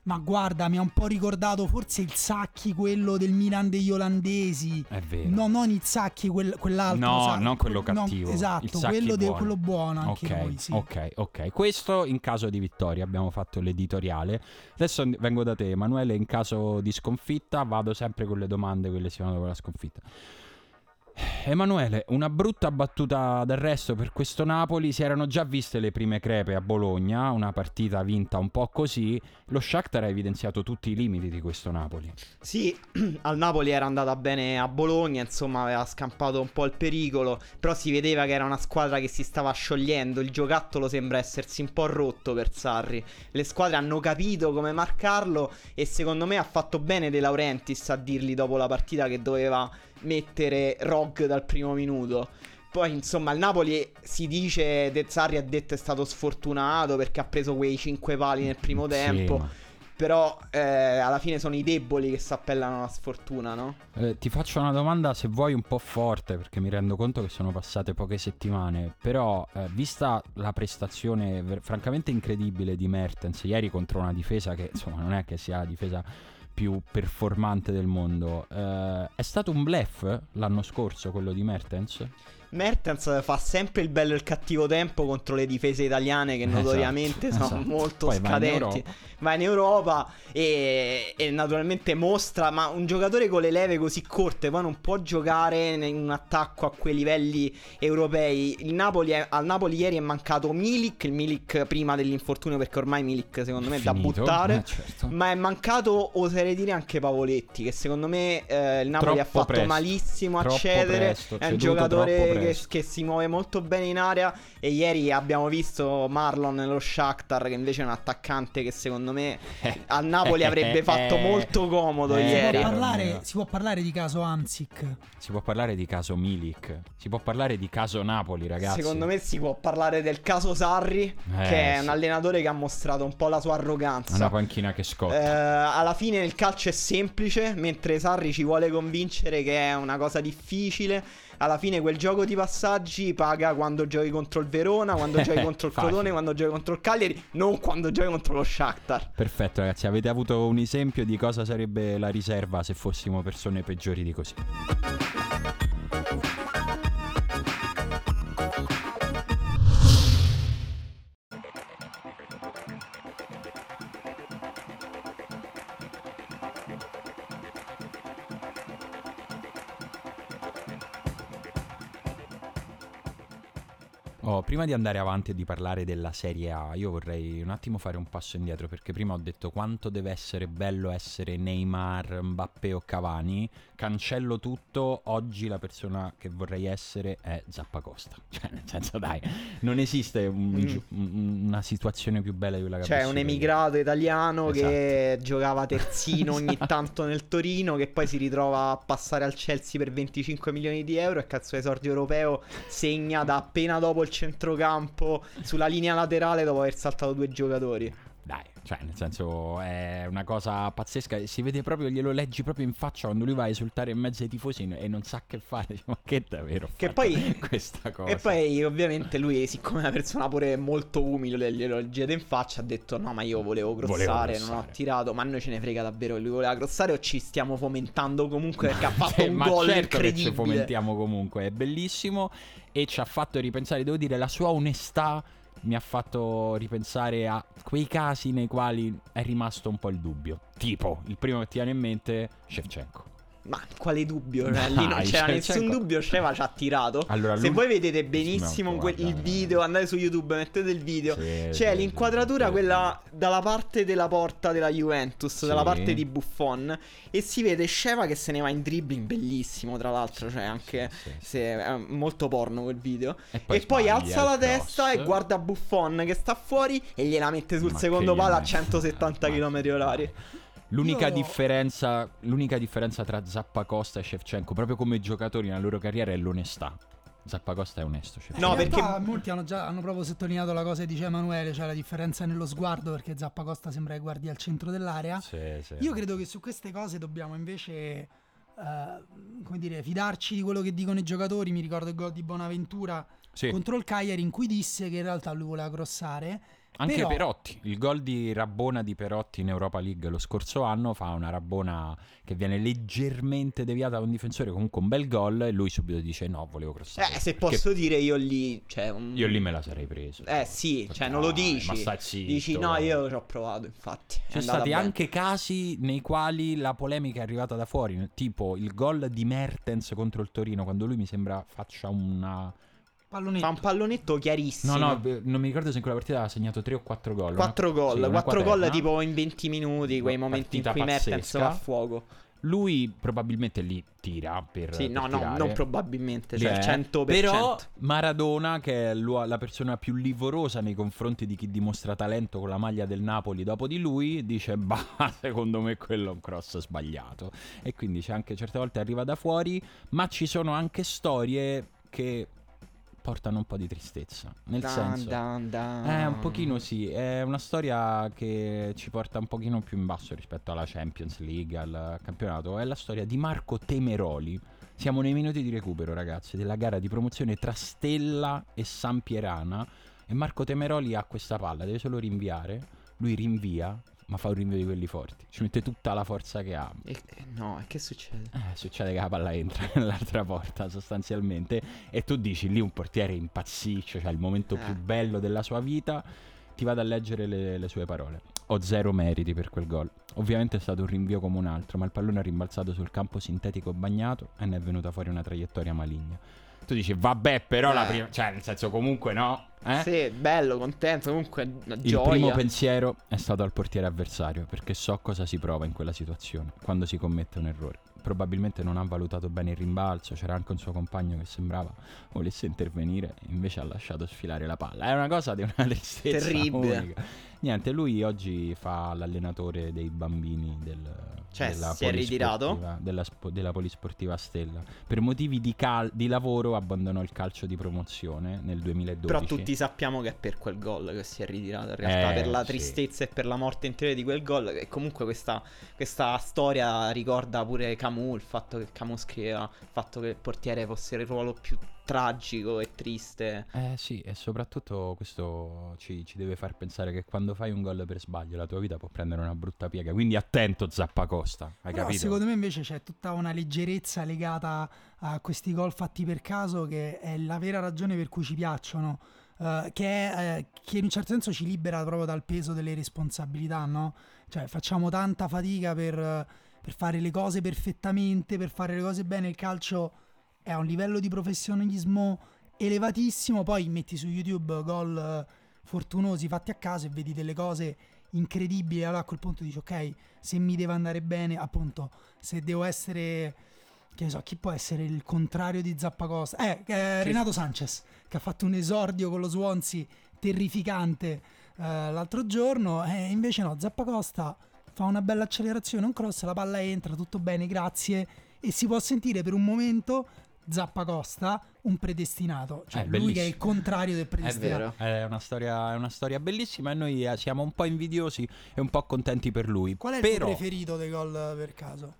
ma guarda, mi ha un po' ricordato forse il Sacchi, quello del Milan degli olandesi. È vero. No, non il Sacchi, quel, quell'altro. No, Sacchi, non quello cattivo. No, esatto, quello, de, quello, buono anche okay, lui, sì. Ok, ok. Questo in caso di vittoria, abbiamo fatto l'editoriale. Adesso vengo da te, Emanuele, in caso di sconfitta vado sempre con le domande, quelle si vanno con la sconfitta. Emanuele, una brutta battuta d'arresto per questo Napoli. Si erano già viste le prime crepe a Bologna, una partita vinta un po' così. Lo Shakhtar ha evidenziato tutti i limiti di questo Napoli. Sì, al Napoli era andata bene a Bologna, insomma, aveva scampato un po' il pericolo, però si vedeva che era una squadra che si stava sciogliendo. Il giocattolo sembra essersi un po' rotto per Sarri. Le squadre hanno capito come marcarlo e secondo me ha fatto bene De Laurentiis a dirgli dopo la partita che doveva mettere Rog dal primo minuto. Poi, insomma, il Napoli si dice De Zarri ha detto è stato sfortunato perché ha preso quei 5 pali nel primo tempo. Sì, Però eh, alla fine sono i deboli che si appellano alla sfortuna, no? Eh, ti faccio una domanda, se vuoi, un po' forte, perché mi rendo conto che sono passate poche settimane. Però, eh, vista la prestazione ver- francamente incredibile di Mertens ieri contro una difesa che, insomma, non è che sia la difesa più performante del mondo. Uh, è stato un blef l'anno scorso quello di Mertens? Mertens fa sempre il bello e il cattivo tempo contro le difese italiane che esatto, notoriamente esatto, sono esatto. molto Poi scadenti. Va in Europa, e, e, naturalmente mostra, ma un giocatore con le leve così corte poi non può giocare in un attacco a quei livelli europei. Il Napoli è, al Napoli ieri è mancato Milik, il Milik prima dell'infortunio perché ormai Milik secondo me è da buttare, eh, certo. ma è mancato, oserei dire, anche Pavoletti che secondo me eh, il Napoli Troppo ha fatto presto. malissimo a cedere, presto, è un giocatore che, che, si muove molto bene in area e ieri abbiamo visto Marlon nello Shakhtar che invece è un attaccante che secondo me al Napoli avrebbe fatto molto comodo eh, ieri. Si può, parlare, si può parlare di caso Anzic. Si può parlare di caso Milik. Si può parlare di caso Napoli, ragazzi. Secondo me si può parlare del caso Sarri, eh, che è sì. un allenatore che ha mostrato un po' la sua arroganza. Una panchina che scotta. Eh, alla fine il calcio è semplice, mentre Sarri ci vuole convincere che è una cosa difficile alla fine quel gioco di passaggi paga quando giochi contro il Verona, quando giochi contro il Crotone, quando giochi contro il Cagliari, non quando giochi contro lo Shakhtar. Perfetto ragazzi, avete avuto un esempio di cosa sarebbe la riserva se fossimo persone peggiori di così. Prima di andare avanti e di parlare della Serie A, io vorrei un attimo fare un passo indietro perché prima ho detto quanto deve essere bello essere Neymar, Mbappé o Cavani. Cancello tutto, oggi la persona che vorrei essere è Zappacosta. Cioè, nel senso, dai, non esiste un, Mm. un, una situazione più bella di quella che Cioè, un vissuto io. emigrato italiano che Esatto. giocava terzino ogni tanto nel Torino, che poi si ritrova a passare al Chelsea per 25 milioni di euro e cazzo esordio europeo segna da appena dopo il centrocampo sulla linea laterale dopo aver saltato due giocatori. Dai, cioè, nel senso, è una cosa pazzesca. Si vede proprio, glielo leggi proprio in faccia quando lui va a esultare in mezzo ai tifosi e non sa che fare. Ma che davvero? Che poi- questa cosa. E poi ovviamente lui, siccome è una persona pure molto umile, glielo leggete in faccia, ha detto no ma io volevo crossare, Volevo non crossare." ho tirato, ma noi ce ne frega davvero lui voleva crossare o ci stiamo fomentando comunque perché ha fatto Eh, un ma gol certo che ci fomentiamo comunque, è bellissimo e ci ha fatto ripensare, devo dire, la sua onestà mi ha fatto ripensare a quei casi nei quali è rimasto un po' il dubbio. Tipo, il primo che ti viene in mente, Shevchenko. Ma quale dubbio? Cioè, lì non Dai, c'era cioè, nessun cioè, dubbio. Sheva ci ha tirato. Allora, Se voi vedete benissimo quel- guarda, il video, andate su YouTube, mettete il video. Sì, C'è sì, l'inquadratura sì, quella dalla parte della porta della Juventus, Sì. dalla parte di Buffon. E si vede Sheva che se ne va in dribbling, bellissimo tra l'altro. Cioè, anche sì, sì. se è molto porno quel video. E E poi poi, sbaglia alza la testa e guarda Buffon che sta fuori e gliela mette sul Ma secondo palo a gliene- 170 Ma- km orari. L'unica, Io- differenza, l'unica differenza tra Zappacosta e Shevchenko, proprio come giocatori nella loro carriera, è l'onestà. Zappacosta è onesto. Shevchenko. No, perché- molti hanno già hanno proprio sottolineato la cosa che diceva Emanuele, cioè la differenza nello sguardo, perché Zappacosta sembra che guardi al centro dell'area. Sì, sì. Io credo che su queste cose dobbiamo invece, eh, come dire, fidarci di quello che dicono i giocatori. Mi ricordo il gol di Bonaventura Sì. contro il Cagliari in cui disse che in realtà lui voleva crossare. Anche Però- Perotti, il gol di Rabona di Perotti in Europa League lo scorso anno fa una Rabona che viene leggermente deviata da un difensore, comunque un bel gol e lui subito dice no, volevo crossare. Eh, se Perché posso dire io lì, cioè, un- Io lì me la sarei preso. Eh sì, cioè non lo Dai, dici. Ma. Dici no, io ci ho provato, infatti. Ci sono stati bene. anche casi nei quali la polemica è arrivata da fuori, tipo il gol di Mertens contro il Torino, quando lui mi sembra faccia una... Pallonetto. Fa un pallonetto chiarissimo. No, no, non mi ricordo se in quella partita aveva segnato 3 o 4 gol. 4 Una- gol, sì, una 4 gol tipo in 20 minuti, quei momenti in cui Mertens pazzesca. va a fuoco. Lui probabilmente lì tira per... Sì, per no, no, tirare. non probabilmente, cioè è. 100%. Però Maradona, che è la persona più livorosa nei confronti di chi dimostra talento con la maglia del Napoli dopo di lui, dice, bah, secondo me quello è un cross sbagliato. E quindi c'è anche certe volte arriva da fuori, ma ci sono anche storie che portano un po' di tristezza. Nel Dan, senso... dan, dan. Eh, un pochino sì, è una storia che ci porta un pochino più in basso rispetto alla Champions League, al campionato. È la storia di Marco Temeroli. Siamo nei minuti di recupero, ragazzi, della gara di promozione tra Stella e San Pierana. E Marco Temeroli ha questa palla, deve solo rinviare. Lui rinvia, ma fa un rinvio di quelli forti. Ci mette tutta la forza che ha. E- eh, no, e che succede? Eh, succede che la palla entra nell'altra porta sostanzialmente e tu dici lì un portiere impazzisce, cioè il momento Eh. più bello della sua vita, ti vado a leggere le, le sue parole. Ho zero meriti per quel gol. Ovviamente è stato un rinvio come un altro, ma il pallone è rimbalzato sul campo sintetico bagnato e ne è venuta fuori una traiettoria maligna. Tu dici, vabbè, però la Eh. prima... Cioè, nel senso, comunque no. Eh? Sì, bello, contento, comunque una Il gioia. primo pensiero è stato al portiere avversario, perché so cosa si prova in quella situazione, quando si commette un errore. Probabilmente non ha valutato bene il rimbalzo, c'era anche un suo compagno che sembrava volesse intervenire, invece ha lasciato sfilare la palla. È una cosa di una tristezza Terribile. unica. Niente, lui oggi fa l'allenatore dei bambini del, Cioè, della si è ritirato? polisportiva- Della, della polisportiva Stella. Per motivi di, cal- di lavoro abbandonò il calcio di promozione nel 2012. Però tutti sappiamo che è per quel gol che si è ritirato. In realtà, Eh, per la sì. tristezza e per la morte interiore di quel gol. E comunque questa, questa storia ricorda pure Camus. Il fatto che Camus scriveva il fatto che il portiere fosse il ruolo più tragico e triste. Eh sì, e soprattutto questo ci, ci deve far pensare che quando fai un gol per sbaglio la tua vita può prendere una brutta piega. Quindi attento Zappacosta, hai Però capito? secondo me invece c'è tutta una leggerezza legata a questi gol fatti per caso che è la vera ragione per cui ci piacciono. eh, che, è, eh, che in un certo senso ci libera proprio dal peso delle responsabilità, no? Cioè facciamo tanta fatica per, eh, per fare le cose perfettamente, per fare le cose bene. Il calcio è a un livello di professionismo elevatissimo, poi metti su YouTube gol eh, fortunosi fatti a caso e vedi delle cose incredibili, allora a quel punto dici ok, se mi deve andare bene, appunto, se devo essere che ne so, chi può essere il contrario di Zappacosta? Eh, eh Renato Sanchez, che ha fatto un esordio con lo Swansea terrificante eh, l'altro giorno, e invece no, Zappacosta fa una bella accelerazione, un cross, la palla entra, tutto bene, grazie, e si può sentire per un momento Zappacosta un predestinato, cioè eh, lui che è il contrario del predestinato. È vero. È una, storia, è una storia bellissima e noi eh, siamo un po' invidiosi e un po' contenti per lui. Qual è Però... il tuo preferito dei gol per caso?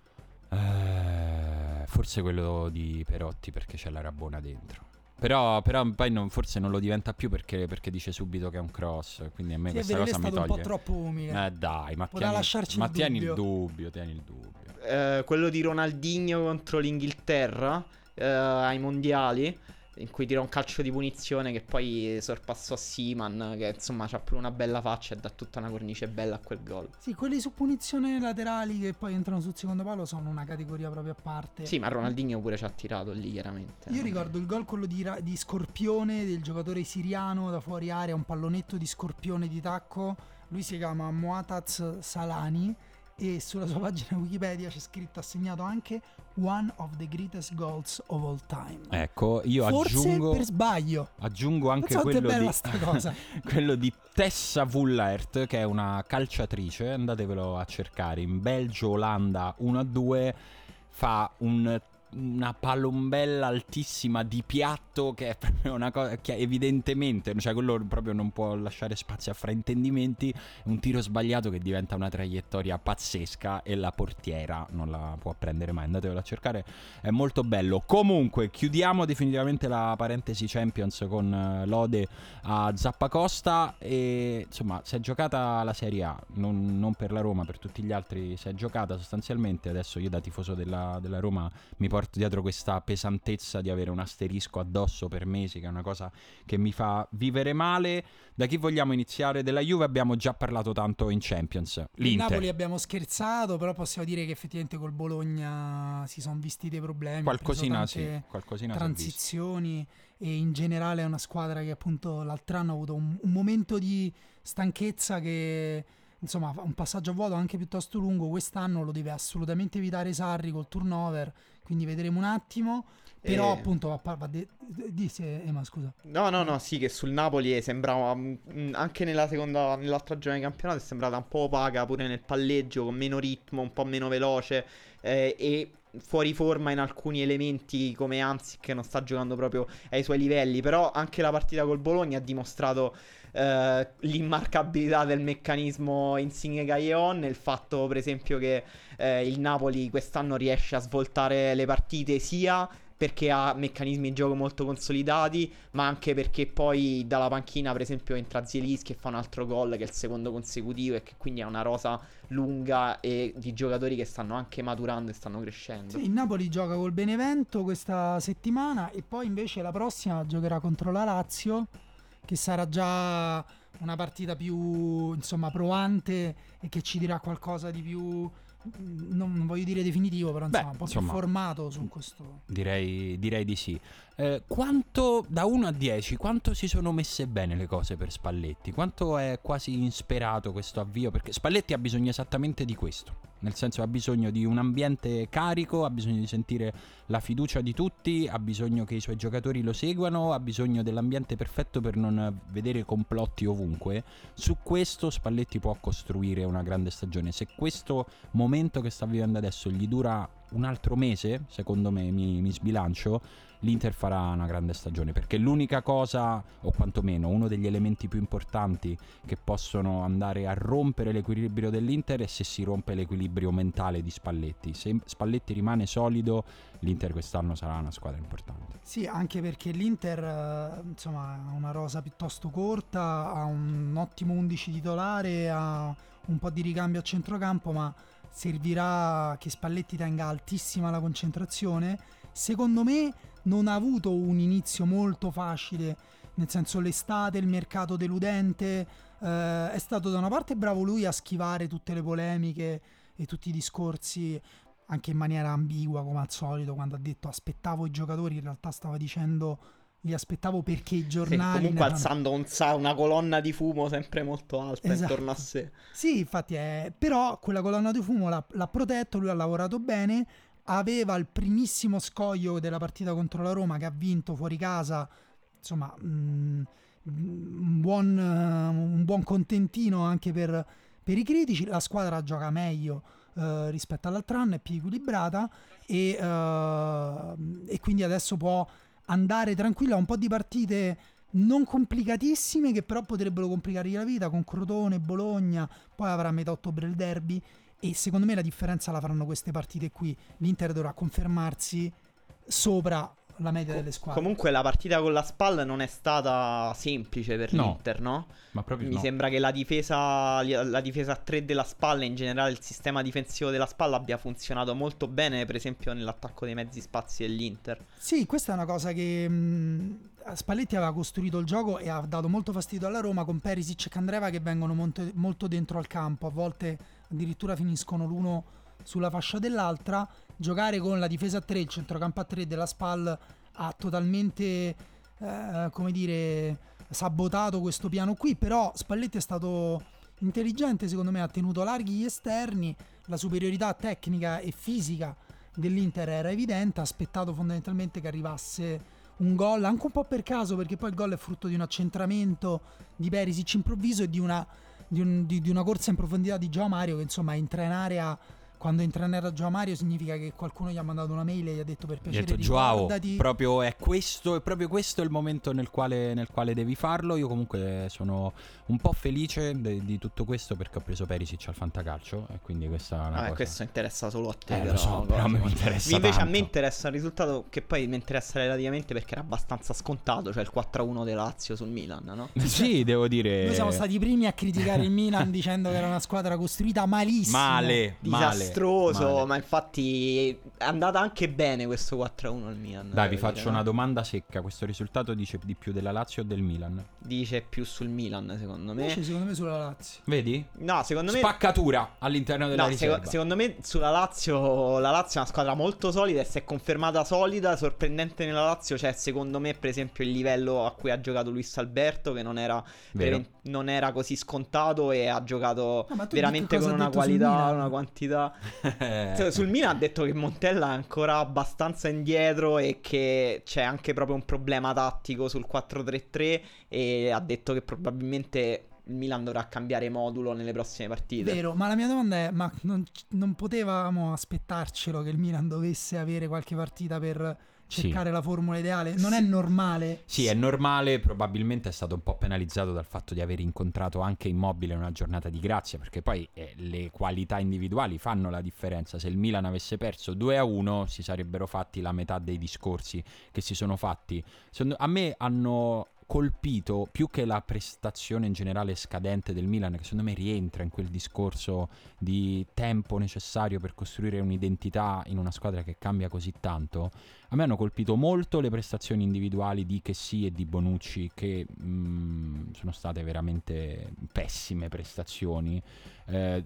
Eh, forse quello di Perotti perché c'è la Rabona dentro. Però, però poi non, forse non lo diventa più perché, perché, dice subito che è un cross. Quindi a me sì, questa vero, cosa mi toglie. un po' troppo umile. Eh dai, ma, tieni, ma il tieni dubbio. il dubbio, tieni il dubbio. Eh, quello di Ronaldinho contro l'Inghilterra eh, ai mondiali in cui tira un calcio di punizione che poi sorpassò Seaman che insomma ha pure una bella faccia e dà tutta una cornice bella a quel gol Sì, quelli su punizione laterali che poi entrano sul secondo palo sono una categoria proprio a parte. sì ma Ronaldinho pure ci ha tirato lì chiaramente Io ricordo il gol quello di, di Scorpione del giocatore siriano da fuori area, un pallonetto di Scorpione di tacco. Lui si chiama Muataz Salani e sulla sua pagina Wikipedia c'è scritto assegnato anche One of the greatest goals of all time. Ecco, io Forse aggiungo, per sbaglio. aggiungo anche quello di, quello di Tessa Vullert, che è una calciatrice, andatevelo a cercare, in Belgio, Olanda 1-2, fa un una palombella altissima di piatto che è proprio una cosa che evidentemente, cioè quello proprio non può lasciare spazio a fraintendimenti, un tiro sbagliato che diventa una traiettoria pazzesca e la portiera non la può prendere mai, andatevelo a cercare, è molto bello. Comunque, chiudiamo definitivamente la parentesi Champions con uh, lode a Zappacosta e insomma, si è giocata la Serie A, non, non, per la Roma, per tutti gli altri si è giocata sostanzialmente, adesso io da tifoso della, della Roma mi porto dietro questa pesantezza di avere un asterisco addosso per mesi, che è una cosa che mi fa vivere male. Da chi vogliamo iniziare? Della Juve abbiamo già parlato tanto in Champions. L'Inter. In Napoli abbiamo scherzato, però possiamo dire che effettivamente col Bologna si sono visti dei problemi. Qualcosina sì, qualcosina transizioni e in generale è una squadra che appunto l'altro anno ha avuto un, un momento di stanchezza che insomma un passaggio a vuoto anche piuttosto lungo quest'anno lo deve assolutamente evitare Sarri col turnover quindi vedremo un attimo. Però Eh. appunto va, va de- di Ema scusa. No, no, no, sì, che sul Napoli sembrava mm, anche nella seconda, nell'altra giornata di campionato è sembrata un po' opaca pure nel palleggio, con meno ritmo, un po' meno veloce eh, e fuori forma in alcuni elementi come Anzi che non sta giocando proprio ai suoi livelli, però anche la partita col Bologna ha dimostrato eh, l'immarcabilità del meccanismo Insigne Gaeon, il fatto per esempio che eh, il Napoli quest'anno riesce a svoltare le partite sia perché ha meccanismi di gioco molto consolidati, ma anche perché poi dalla panchina, per esempio, entra Zielis che fa un altro gol, che è il secondo consecutivo, e che quindi ha una rosa lunga e di giocatori che stanno anche maturando e stanno crescendo. Sì, il Napoli gioca col Benevento questa settimana e poi invece la prossima giocherà contro la Lazio che sarà già una partita più insomma provante e che ci dirà qualcosa di più non, non voglio dire definitivo però insomma Beh, un po' insomma, più formato su questo Direi, direi di sì. Eh, quanto, da 1 a 10, quanto si sono messe bene le cose per Spalletti? Quanto è quasi insperato questo avvio? Perché Spalletti ha bisogno esattamente di questo. Nel senso ha bisogno di un ambiente carico, ha bisogno di sentire la fiducia di tutti, ha bisogno che i suoi giocatori lo seguano, ha bisogno dell'ambiente perfetto per non vedere complotti ovunque. Su questo Spalletti può costruire una grande stagione. Se questo momento che sta vivendo adesso gli dura un altro mese, secondo me mi, mi sbilancio, l'Inter farà una grande stagione perché l'unica cosa, o quantomeno uno degli elementi più importanti che possono andare a rompere l'equilibrio dell'Inter è se si rompe l'equilibrio mentale di Spalletti. Se Spalletti rimane solido, l'Inter quest'anno sarà una squadra importante. Sì, anche perché l'Inter eh, insomma ha una rosa piuttosto corta, ha un ottimo 11 titolare, ha un po' di ricambio a centrocampo, ma servirà che Spalletti tenga altissima la concentrazione. Secondo me non ha avuto un inizio molto facile, nel senso l'estate, il mercato deludente, eh, è stato da una parte bravo lui a schivare tutte le polemiche e tutti i discorsi anche in maniera ambigua come al solito quando ha detto aspettavo i giocatori in realtà stava dicendo li aspettavo perché i Sì, giornali... comunque ne fanno- alzando un sa- una colonna di fumo sempre molto alta Esatto. intorno a sé. Sì, infatti è... Però quella colonna di fumo l'ha, l'ha protetto, lui ha lavorato bene, aveva il primissimo scoglio della partita contro la Roma che ha vinto fuori casa, insomma, mm, un, buon, eh, un buon contentino anche per, per i critici, la squadra gioca meglio eh, rispetto all'altro anno, è più equilibrata e, eh, e quindi adesso può andare tranquilla. Un po' di partite non complicatissime che però potrebbero complicargli la vita con Crotone, Bologna, poi avrà a metà ottobre il derby e secondo me la differenza la faranno queste partite qui. L'Inter dovrà confermarsi sopra la media delle squadre. Comunque la partita con la SPAL non è stata semplice per No. l'Inter, no? Ma proprio Mi no. sembra che la difesa, la difesa a 3 della SPAL e in generale il sistema difensivo della SPAL abbia funzionato molto bene, per esempio nell'attacco dei mezzi spazi dell'Inter. Sì, questa è una cosa che mh, Spalletti aveva costruito il gioco e ha dato molto fastidio alla Roma con Perisic e Candreva che vengono monte- molto dentro al campo, a volte addirittura finiscono l'uno sulla fascia dell'altra. Giocare con la difesa a 3, il centrocampo a 3 della SPAL ha totalmente, eh, come dire, sabotato questo piano qui, però Spalletti è stato intelligente, secondo me ha tenuto larghi gli esterni, la superiorità tecnica e fisica dell'Inter era evidente, ha aspettato fondamentalmente che arrivasse un gol, anche un po' per caso, perché poi il gol è frutto di un accentramento di Perisic improvviso e di una, di un- di- di una corsa in profondità di Gio Mario, che insomma entra in area... Quando entra area Gio Mario significa che qualcuno gli ha mandato una mail e gli ha detto per piacere detto Joao, proprio è questo, è proprio questo il momento nel quale, nel quale devi farlo. Io comunque sono un po' felice de- di tutto questo perché ho preso Perisic al fantacalcio e quindi questa è una Vabbè, cosa. Ah, questo interessa solo a te. Eh, lo però, so, però a me mi interessa Invece a tanto. me interessa il risultato che poi mi interessa relativamente perché era abbastanza scontato, cioè il 4-1 della Lazio sul Milan, no? Sì, devo dire. Noi siamo stati i primi a criticare il Milan dicendo che era una squadra costruita malissimo. male, male, Disastroso, male. ma infatti è andata anche bene questo 4-1 al Milan. Dai, vi faccio dire, una no? domanda secca. Questo risultato dice di più della Lazio o del Milan? Dice più sul Milan, secondo me. Invece secondo me sulla Lazio. Vedi? No, secondo me Spaccatura all'interno della No, riserva. seco- secondo me sulla Lazio la Lazio è una squadra molto solida e si è confermata solida. Sorprendente nella Lazio c'è secondo me per esempio il livello a cui ha giocato Luis Alberto che non era, Vero. per- non era così scontato e ha giocato No, tu veramente con una qualità, una quantità. Eh, Cioè, Sul Milan ha detto che Montella è ancora abbastanza indietro e che c'è anche proprio un problema tattico sul 4-3-3 e ha detto che probabilmente il Milan dovrà cambiare modulo nelle prossime partite. Vero, ma la mia domanda è: ma non, non potevamo aspettarcelo che il Milan dovesse avere qualche partita per Sì. cercare la formula ideale? Non è normale? Sì, è normale, probabilmente è stato un po' penalizzato dal fatto di aver incontrato anche Immobile una giornata di grazia, perché poi eh, le qualità individuali fanno la differenza. Se il Milan avesse perso 2 a 1 si sarebbero fatti la metà dei discorsi che si sono fatti. Secondo- a me hanno colpito più che la prestazione in generale scadente del Milan, che secondo me rientra in quel discorso di tempo necessario per costruire un'identità in una squadra che cambia così tanto. A me hanno colpito molto le prestazioni individuali di Chessy e di Bonucci, che mh, sono state veramente pessime prestazioni. Eh,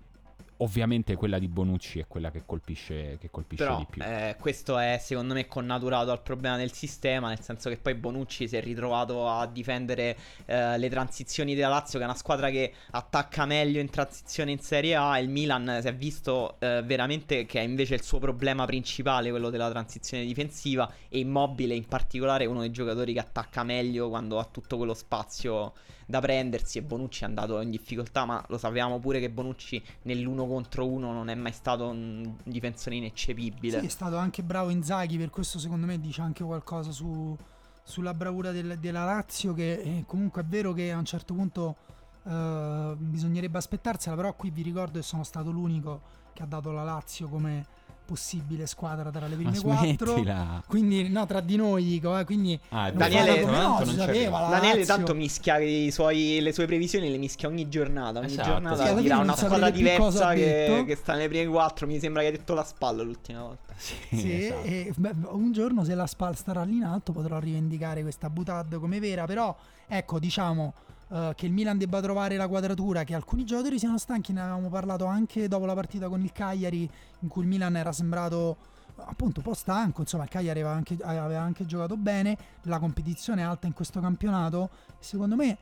ovviamente quella di Bonucci è quella che colpisce, che colpisce Però di più. eh, questo è secondo me connaturato al problema del sistema, nel senso che poi Bonucci si è ritrovato a difendere eh, le transizioni della Lazio, che è una squadra che attacca meglio in transizione in Serie A. Il Milan si è visto eh, veramente che è invece il suo problema principale, quello della transizione difensiva. E Immobile, in particolare, è uno dei giocatori che attacca meglio quando ha tutto quello spazio da prendersi. E Bonucci è andato in difficoltà, ma lo sapevamo pure che Bonucci nell'uno contro uno non è mai stato un difensore ineccepibile. Sì, è stato anche bravo Inzaghi, per questo secondo me dice anche qualcosa su- sulla bravura del- della Lazio, che eh, comunque è vero che a un certo punto eh, bisognerebbe aspettarsela, però qui vi ricordo che sono stato l'unico che ha dato la Lazio come possibile squadra tra le prime quattro. Quindi, no, tra di noi dico, eh, quindi Ah, Daniele- no, tanto ci sapeva, Daniele Lazio- tanto mischia i suoi- le sue previsioni, le mischia ogni giornata. Ogni Esatto. giornata Sì, dirà una squadra diversa che, che sta nelle prime quattro. Mi sembra che hai detto la spalla l'ultima volta. Sì, Sì, esatto. e, beh, un giorno se la SPAL starà lì in alto potrò rivendicare questa butad come vera, però ecco diciamo eh, che il Milan debba trovare la quadratura, che alcuni giocatori siano stanchi, ne avevamo parlato anche dopo la partita con il Cagliari in cui il Milan era sembrato appunto un po' stanco, insomma il Cagliari aveva anche, aveva anche giocato bene, la competizione è alta in questo campionato, secondo me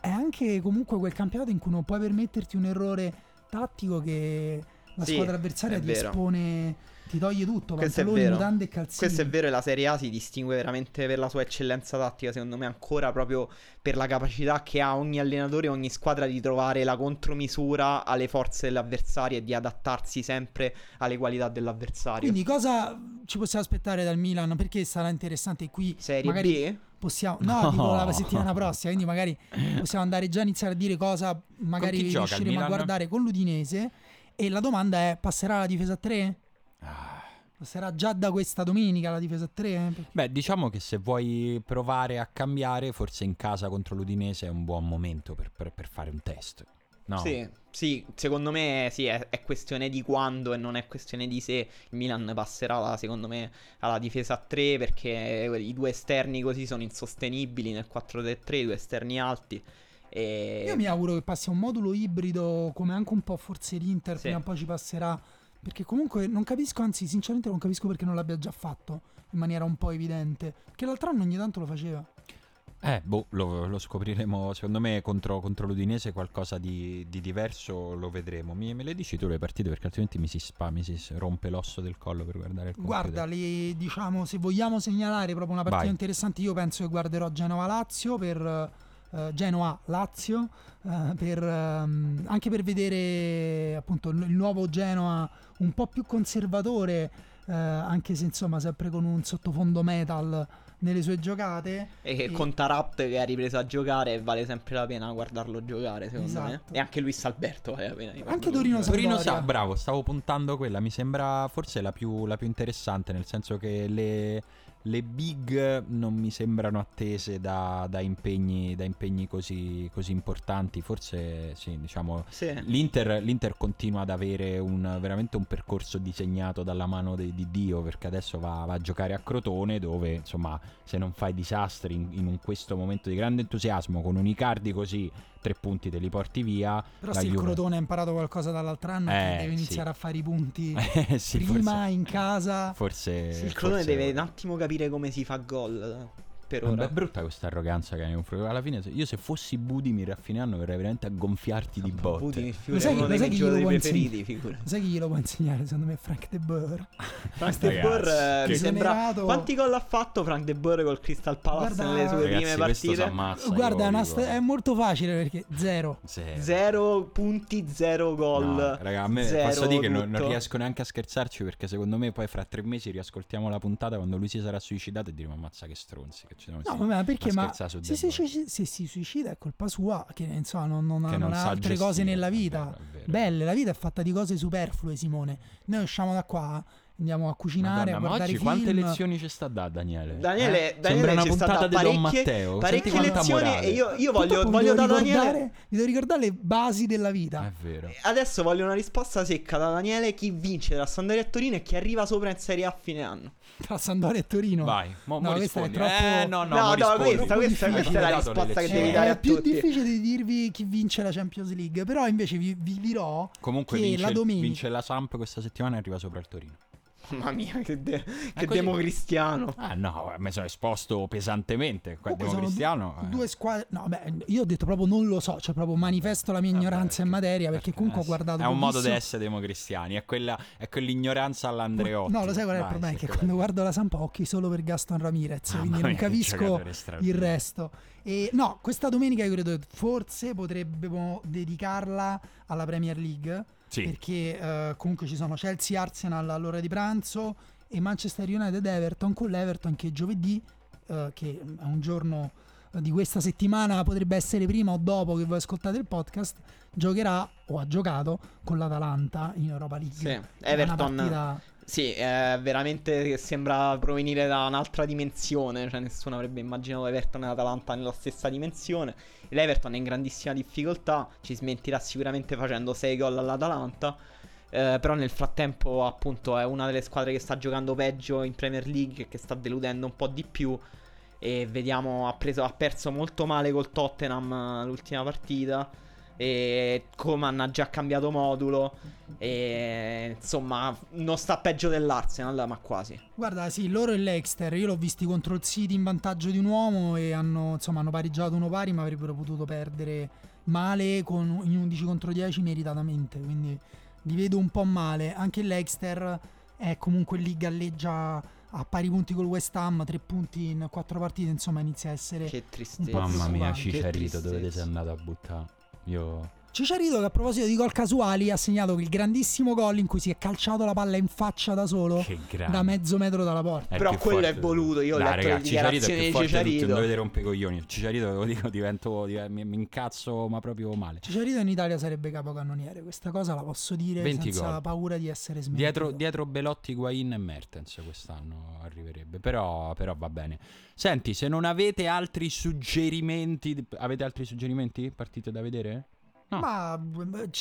è anche comunque quel campionato in cui non puoi permetterti un errore tattico che la Sì, squadra avversaria ti vero. espone, ti toglie tutto, Questo è pantaloni, vero. mutande e calzini. Questo è vero e la Serie A si distingue veramente per la sua eccellenza tattica, secondo me ancora proprio per la capacità che ha ogni allenatore e ogni squadra di trovare la contromisura alle forze dell'avversario e di adattarsi sempre alle qualità dell'avversario. Quindi cosa ci possiamo aspettare dal Milan? Perché sarà interessante qui Serie magari B? possiamo no, No. dico la settimana prossima, quindi magari possiamo andare già a iniziare a dire cosa magari riusciremo a guardare con l'Udinese e la domanda è passerà la difesa a 3? Ah. Passerà già da questa domenica la difesa a 3? Beh, diciamo che se vuoi provare a cambiare, forse in casa contro l'Udinese è un buon momento per, per- per fare un test. No? Sì, sì, secondo me sì, è, è questione di quando e non è questione di se il Milan passerà, la- secondo me, alla difesa a 3 perché i due esterni così sono insostenibili nel 4-3-3, i due esterni alti. E... Io mi auguro che passi a un modulo ibrido come anche un po' forse l'Inter Sì. prima o poi ci passerà perché comunque non capisco, anzi sinceramente non capisco perché non l'abbia già fatto in maniera un po' evidente, perché l'altro anno ogni tanto lo faceva. Eh, boh, lo, lo scopriremo. Secondo me contro, contro l'Udinese qualcosa di, di diverso lo vedremo. Mi, me le dici tu le partite perché altrimenti mi si spa, mi si rompe l'osso del collo per guardare il computer. Guarda, le, diciamo, se vogliamo segnalare proprio una partita Vai. interessante, io penso che guarderò Genova-Lazio per eh, Genoa-Lazio, eh, per, ehm, anche per vedere appunto il nuovo Genoa un po' più conservatore, eh, anche se insomma sempre con un sottofondo metal nelle sue giocate. E che E- con Tarap che ha ripreso a giocare vale sempre la pena guardarlo giocare, secondo me. Esatto. E anche Luis Alberto vale la pena di Anche Torino giocare. Torino Sampdoria. sa, bravo, stavo puntando quella, mi sembra forse la più, la più interessante, nel senso che le, le big non mi sembrano attese da, da impegni, da impegni così, così importanti, forse sì, diciamo... Sì. L'Inter, l'Inter continua ad avere un, veramente un percorso disegnato dalla mano de- di Dio perché adesso va, va a giocare a Crotone dove insomma se non fai disastri in, in questo momento di grande entusiasmo con un Icardi così tre punti te li porti via Però se il Juve- Crotone ha imparato qualcosa dall'altro anno, Eh, deve sì. iniziare a fare i punti Eh, sì, prima forse, in casa. forse Sì, il Crotone forse- deve un attimo capire come si fa gol per ora. È brutta questa arroganza che hai nei confronti- Alla fine, se- io se fossi Budimir a fine anno verrei veramente a gonfiarti di botte. Putin, Lo sai- è uno lo dei sai miei chi glielo giocatori può preferiti, figura. Sai chi glielo può insegnare? Secondo me Frank De Boer. Frank De Boer eh, mi sembra. Quanti gol ha fatto Frank De Boer col Crystal Palace Guarda- nelle sue Ragazzi, prime partite? s'ammazza, io Guarda, è, dico. è molto facile perché zero. Zero. Zero punti, zero gol. No, raga, a me Zero posso dire che non, non riesco neanche a scherzarci perché secondo me poi fra tre mesi riascoltiamo la puntata quando lui si sarà suicidato e diremo ammazza che stronzi che No, ma perché? Ma se, si- Boer. se- si suicida è colpa sua, che insomma non, non ha, Che non non ha altre gestire, cose nella è vita. vero, è vero. Belle, la vita è fatta di cose superflue, Simone. Noi usciamo da qua, andiamo a cucinare, Madonna, a ma guardare oggi film. quante lezioni ci sta da Daniele? Daniele, Eh? Daniele Sembra una ci sta puntata da di Don parecchie- Matteo. parecchie lezioni morale. e io, io voglio, voglio da Daniele... ricordare- Vi devo ricordare le basi della vita. È vero. Adesso voglio una risposta secca da Daniele. Chi vince la Sampdoria a Torino e chi arriva sopra in Serie A a fine anno? Tra Sampdoria e Torino. Vai, mo, mo No, questa è troppo- Eh, no, no, No, mo no, questa, questa, questa è la risposta che devi dare è a più tutti. difficile di dirvi chi vince la Champions League, però invece vi, vi dirò Comunque che vince, la domenica vince la Samp questa settimana e arriva sopra il Torino. Mamma mia, che, de- che così. democristiano. Ah no, mi sono esposto pesantemente. Qua Comunque Demo sono Cristiano. du- eh. due squadre. No, beh, io ho detto proprio non lo so, cioè proprio manifesto la mia Vabbè, ignoranza in che- materia perché comunque ho eh, guardato È un modo di essere democristiani, è, quella, è quell'ignoranza all'Andreotti. No, lo sai qual è il problema? È che quando guardo la Sampa ho occhi solo per Gaston Ramirez, Mamma quindi non capisco il resto. E no, questa domenica io credo che forse potremmo dedicarla alla Premier League Sì. perché eh, comunque ci sono Chelsea Arsenal all'ora di pranzo e Manchester United Everton con l'Everton che giovedì eh, che è un giorno di questa settimana potrebbe essere prima o dopo che voi ascoltate il podcast giocherà o ha giocato con l'Atalanta in Europa League Sì, Everton. Sì, è veramente sembra provenire da un'altra dimensione. Cioè, nessuno avrebbe immaginato Everton e Atalanta nella stessa dimensione. L'Everton è in grandissima difficoltà. Ci smentirà sicuramente facendo 6 gol all'Atalanta. Eh, però nel frattempo, appunto, è una delle squadre che sta giocando peggio in Premier League che sta deludendo un po' di più. E vediamo, ha, preso- ha perso molto male col Tottenham eh, l'ultima partita. E Coman ha già cambiato modulo. E insomma, non sta peggio dell'Arsenal, ma quasi. Guarda, sì, loro e l'Exter. Io l'ho visti contro il City in vantaggio di un uomo e hanno, insomma, hanno pareggiato uno pari, ma avrebbero potuto perdere male con, in 11 contro 10 meritatamente. Quindi li vedo un po' male. Anche l'Exter è comunque lì galleggia a pari punti col West Ham, tre punti in quattro partite, insomma inizia a essere... Che tristezza. Mamma mia, Cicerito, dove sei andato a buttare? Io... Cicciarito che a proposito di gol casuali ha segnato il grandissimo gol in cui si è calciato la palla in faccia da solo da mezzo metro dalla porta. È Però quello forte è voluto, io ho Dai, letto le raga, è dichiarazioni più di forte di tutti, Cicerito. non dovete rompere i coglioni. Cicerito, ve lo dico, divento, div- mi, mi incazzo, ma proprio male. Cicciarito in Italia sarebbe capocannoniere, questa cosa la posso dire 20 senza gol. paura di essere smentito. Dietro, dietro Belotti, Guain e Mertens quest'anno arriverebbe. Però, però va bene. Senti, se non avete altri suggerimenti, avete altri suggerimenti? Partite da vedere? No. Ma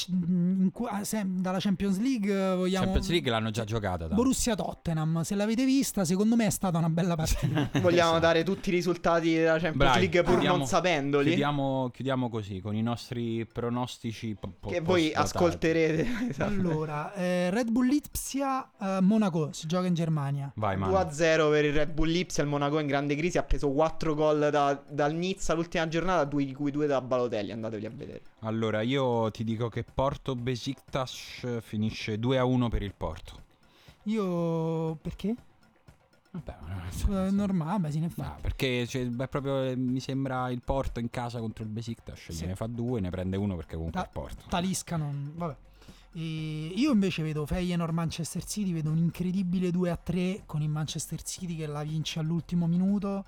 in cu- ah, dalla Champions League eh, vogliamo... Champions League l'hanno già giocata. tanto. Borussia Tottenham, se l'avete vista, secondo me è stata una bella partita. Vogliamo Esatto. dare tutti i risultati della Champions Bravi, League pur chiudiamo- non sapendoli. Chiudiamo, chiudiamo così con i nostri pronostici. po- po- Che voi post-datati. ascolterete. Esatto. allora, eh, Red Bull Lipsia, eh, Monaco, si gioca in Germania. Vai, 2 Manu. a 0 per il Red Bull Lipsia. Il Monaco in grande crisi. Ha preso 4 gol da- dal Nizza l'ultima giornata, due, di cui 2 da Balotelli. Andateli a vedere. Allora, io ti dico che Porto Besiktas finisce 2 a 1 per il Porto. Io... perché? Vabbè, Scusa, È normale, sì, in effetti. No, perché cioè, beh, proprio eh, mi sembra il Porto in casa contro il Besiktas. Sì. Gliene fa due, ne prende uno perché comunque Ta- il Porto. Talisca non... vabbè. E io invece vedo Feyenoord Manchester City, vedo un incredibile 2 a 3 con il Manchester City che la vince all'ultimo minuto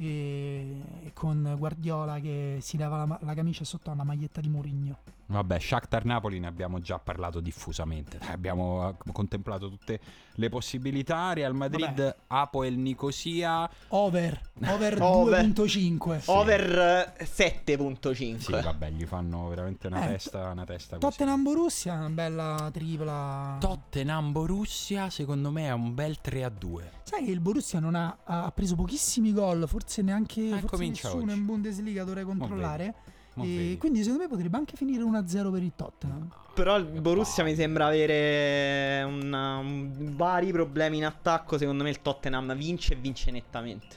e con Guardiola che si leva la, la camicia sotto alla maglietta di Mourinho. Vabbè, Shakhtar Napoli ne abbiamo già parlato diffusamente. Abbiamo eh, contemplato tutte le possibilità. Real Madrid, Vabbè. Apoel Nicosia. Over, over, Over. 2.5. Over eh, 7.5. Sì, vabbè, gli fanno veramente una Eh, testa, una testa così. Tottenham Borussia, una bella tripla. Tottenham Borussia, secondo me è un bel 3 a 2. Sai che il Borussia non ha, ha preso pochissimi gol, forse neanche Eh, forse nessuno oggi. in Bundesliga dovrei controllare. E vedi. Quindi secondo me potrebbe anche finire 1-0 per il Tottenham. Però il Borussia mi sembra avere una- un- vari problemi in attacco. Secondo me il Tottenham vince e vince nettamente.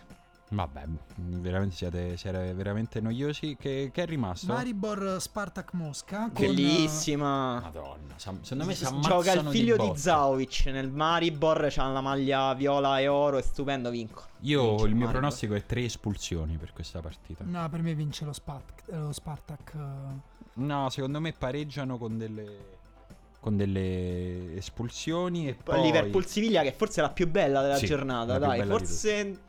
Vabbè, veramente siete, siete veramente noiosi. Che, che è rimasto? Maribor Spartak Mosca. Con, Bellissima. Madonna, secondo me si Gioca il ammazzano figlio di, botte. Zaovic nel Maribor. C'ha la maglia viola e oro. È stupendo. Vinco. Io Vince il mio Maribor. pronostico è tre espulsioni per questa partita. No, per me vince lo, Spartak. lo Spartak. eh. No, secondo me pareggiano con delle con delle espulsioni e Poi poi Liverpool-Siviglia, che forse è la più bella della Sì, giornata. Dai, di forse.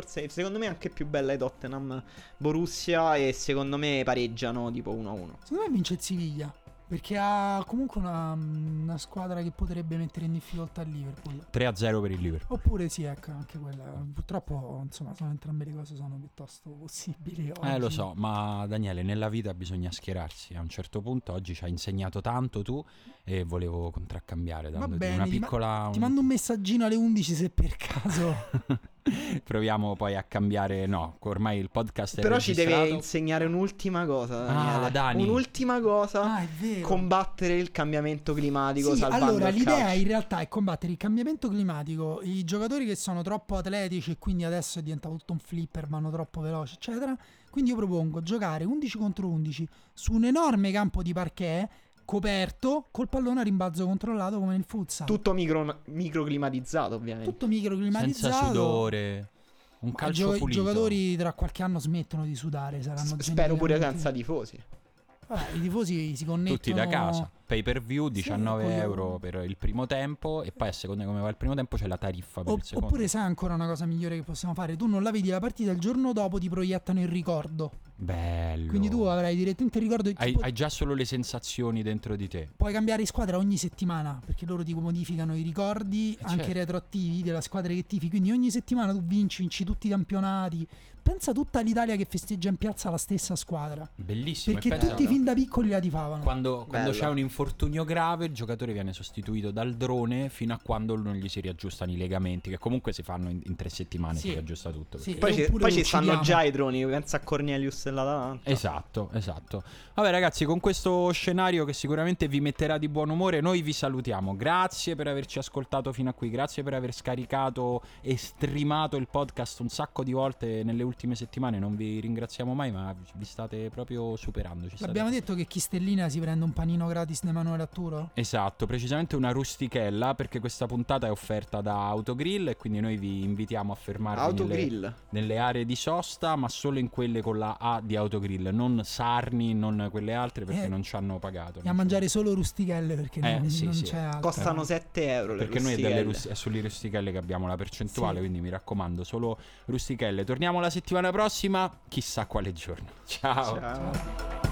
Forse secondo me anche più bella è Tottenham Borussia e secondo me pareggiano tipo 1-1. Secondo me vince il Siviglia. Perché ha comunque una, una squadra che potrebbe mettere in difficoltà il Liverpool. 3 a 0 per il Liverpool. Oppure sì, ecco, anche quella. Purtroppo, insomma, sono entrambe le cose sono piuttosto possibili. Eh, lo oggi. so, ma Daniele, nella vita bisogna schierarsi. A un certo punto oggi ci hai insegnato tanto tu e volevo contraccambiare dandoti bene, una ti ma- piccola Ti mando un messaggino alle 11 se per caso. Proviamo poi a cambiare, no, ormai il podcast è Però ci deve insegnare un'ultima cosa. Daniele. Ah, Dani. Un'ultima cosa. ah. Combattere il cambiamento climatico Sì, allora l'idea calcio. in realtà è combattere il cambiamento climatico. I giocatori che sono troppo atletici e quindi adesso è diventato tutto un flipper, vanno troppo veloci, eccetera. Quindi io propongo giocare 11 contro 11 su un enorme campo di parquet coperto col pallone a rimbalzo controllato come nel futsal. Tutto micro, microclimatizzato, ovviamente. Tutto microclimatizzato. senza sudore. Un Ma calcio gio- I pulito. giocatori tra qualche anno smettono di sudare, saranno S- Spero pure senza tifosi. Vabbè, I tifosi si connettono Tutti da casa, pay per view, Sì, 19 quello- euro per il primo tempo e poi a seconda come va il primo tempo c'è la tariffa per O- il secondo. oppure sai ancora una cosa migliore che possiamo fare? Tu non la vedi la partita il giorno dopo ti proiettano il ricordo. Bello. Quindi tu avrai direttamente il ricordo hai, tipo, hai già solo le sensazioni dentro di te. puoi cambiare squadra ogni settimana perché loro ti modificano i ricordi Eh, anche certo. retroattivi della squadra che tifi. Quindi ogni settimana tu vinci, vinci tutti i campionati. Pensa tutta l'Italia che festeggia in piazza la stessa squadra. Bellissimo. Perché tutti fin da piccoli la tifavano. quando, quando c'è un infortunio grave, il giocatore viene sostituito dal drone fino a quando non gli si riaggiustano i legamenti, che comunque si fanno in, in tre settimane, Sì. si riaggiusta tutto. Sì. Poi, ci, poi ci stanno già i droni, pensa a Cornelius e l'Atalanta. Esatto, esatto. Vabbè ragazzi, con questo scenario che sicuramente vi metterà di buon umore, noi vi salutiamo. Grazie per averci ascoltato fino a qui, grazie per aver scaricato e streamato il podcast un sacco di volte nelle ultime settimane. Non vi ringraziamo mai, ma vi state proprio superando. Ci state- L'abbiamo detto che chi stellina si prende un panino gratis Emanuele Atturo? Esatto, precisamente una rustichella perché questa puntata è offerta da Autogrill e quindi noi vi invitiamo a fermarvi nelle, Autogrill. nelle aree di sosta, ma solo in quelle con la A di Autogrill, non Sarni, non quelle altre perché Eh, non ci hanno pagato. E a mangiare solo rustichelle perché Eh, non, sì, non sì. c'è altro. Costano 7 euro le Perché noi rustichelle. rus- è sulle rustichelle che abbiamo la percentuale, Sì. quindi mi raccomando, solo rustichelle. Torniamo la settimana prossima, chissà quale giorno. Ciao. Ciao.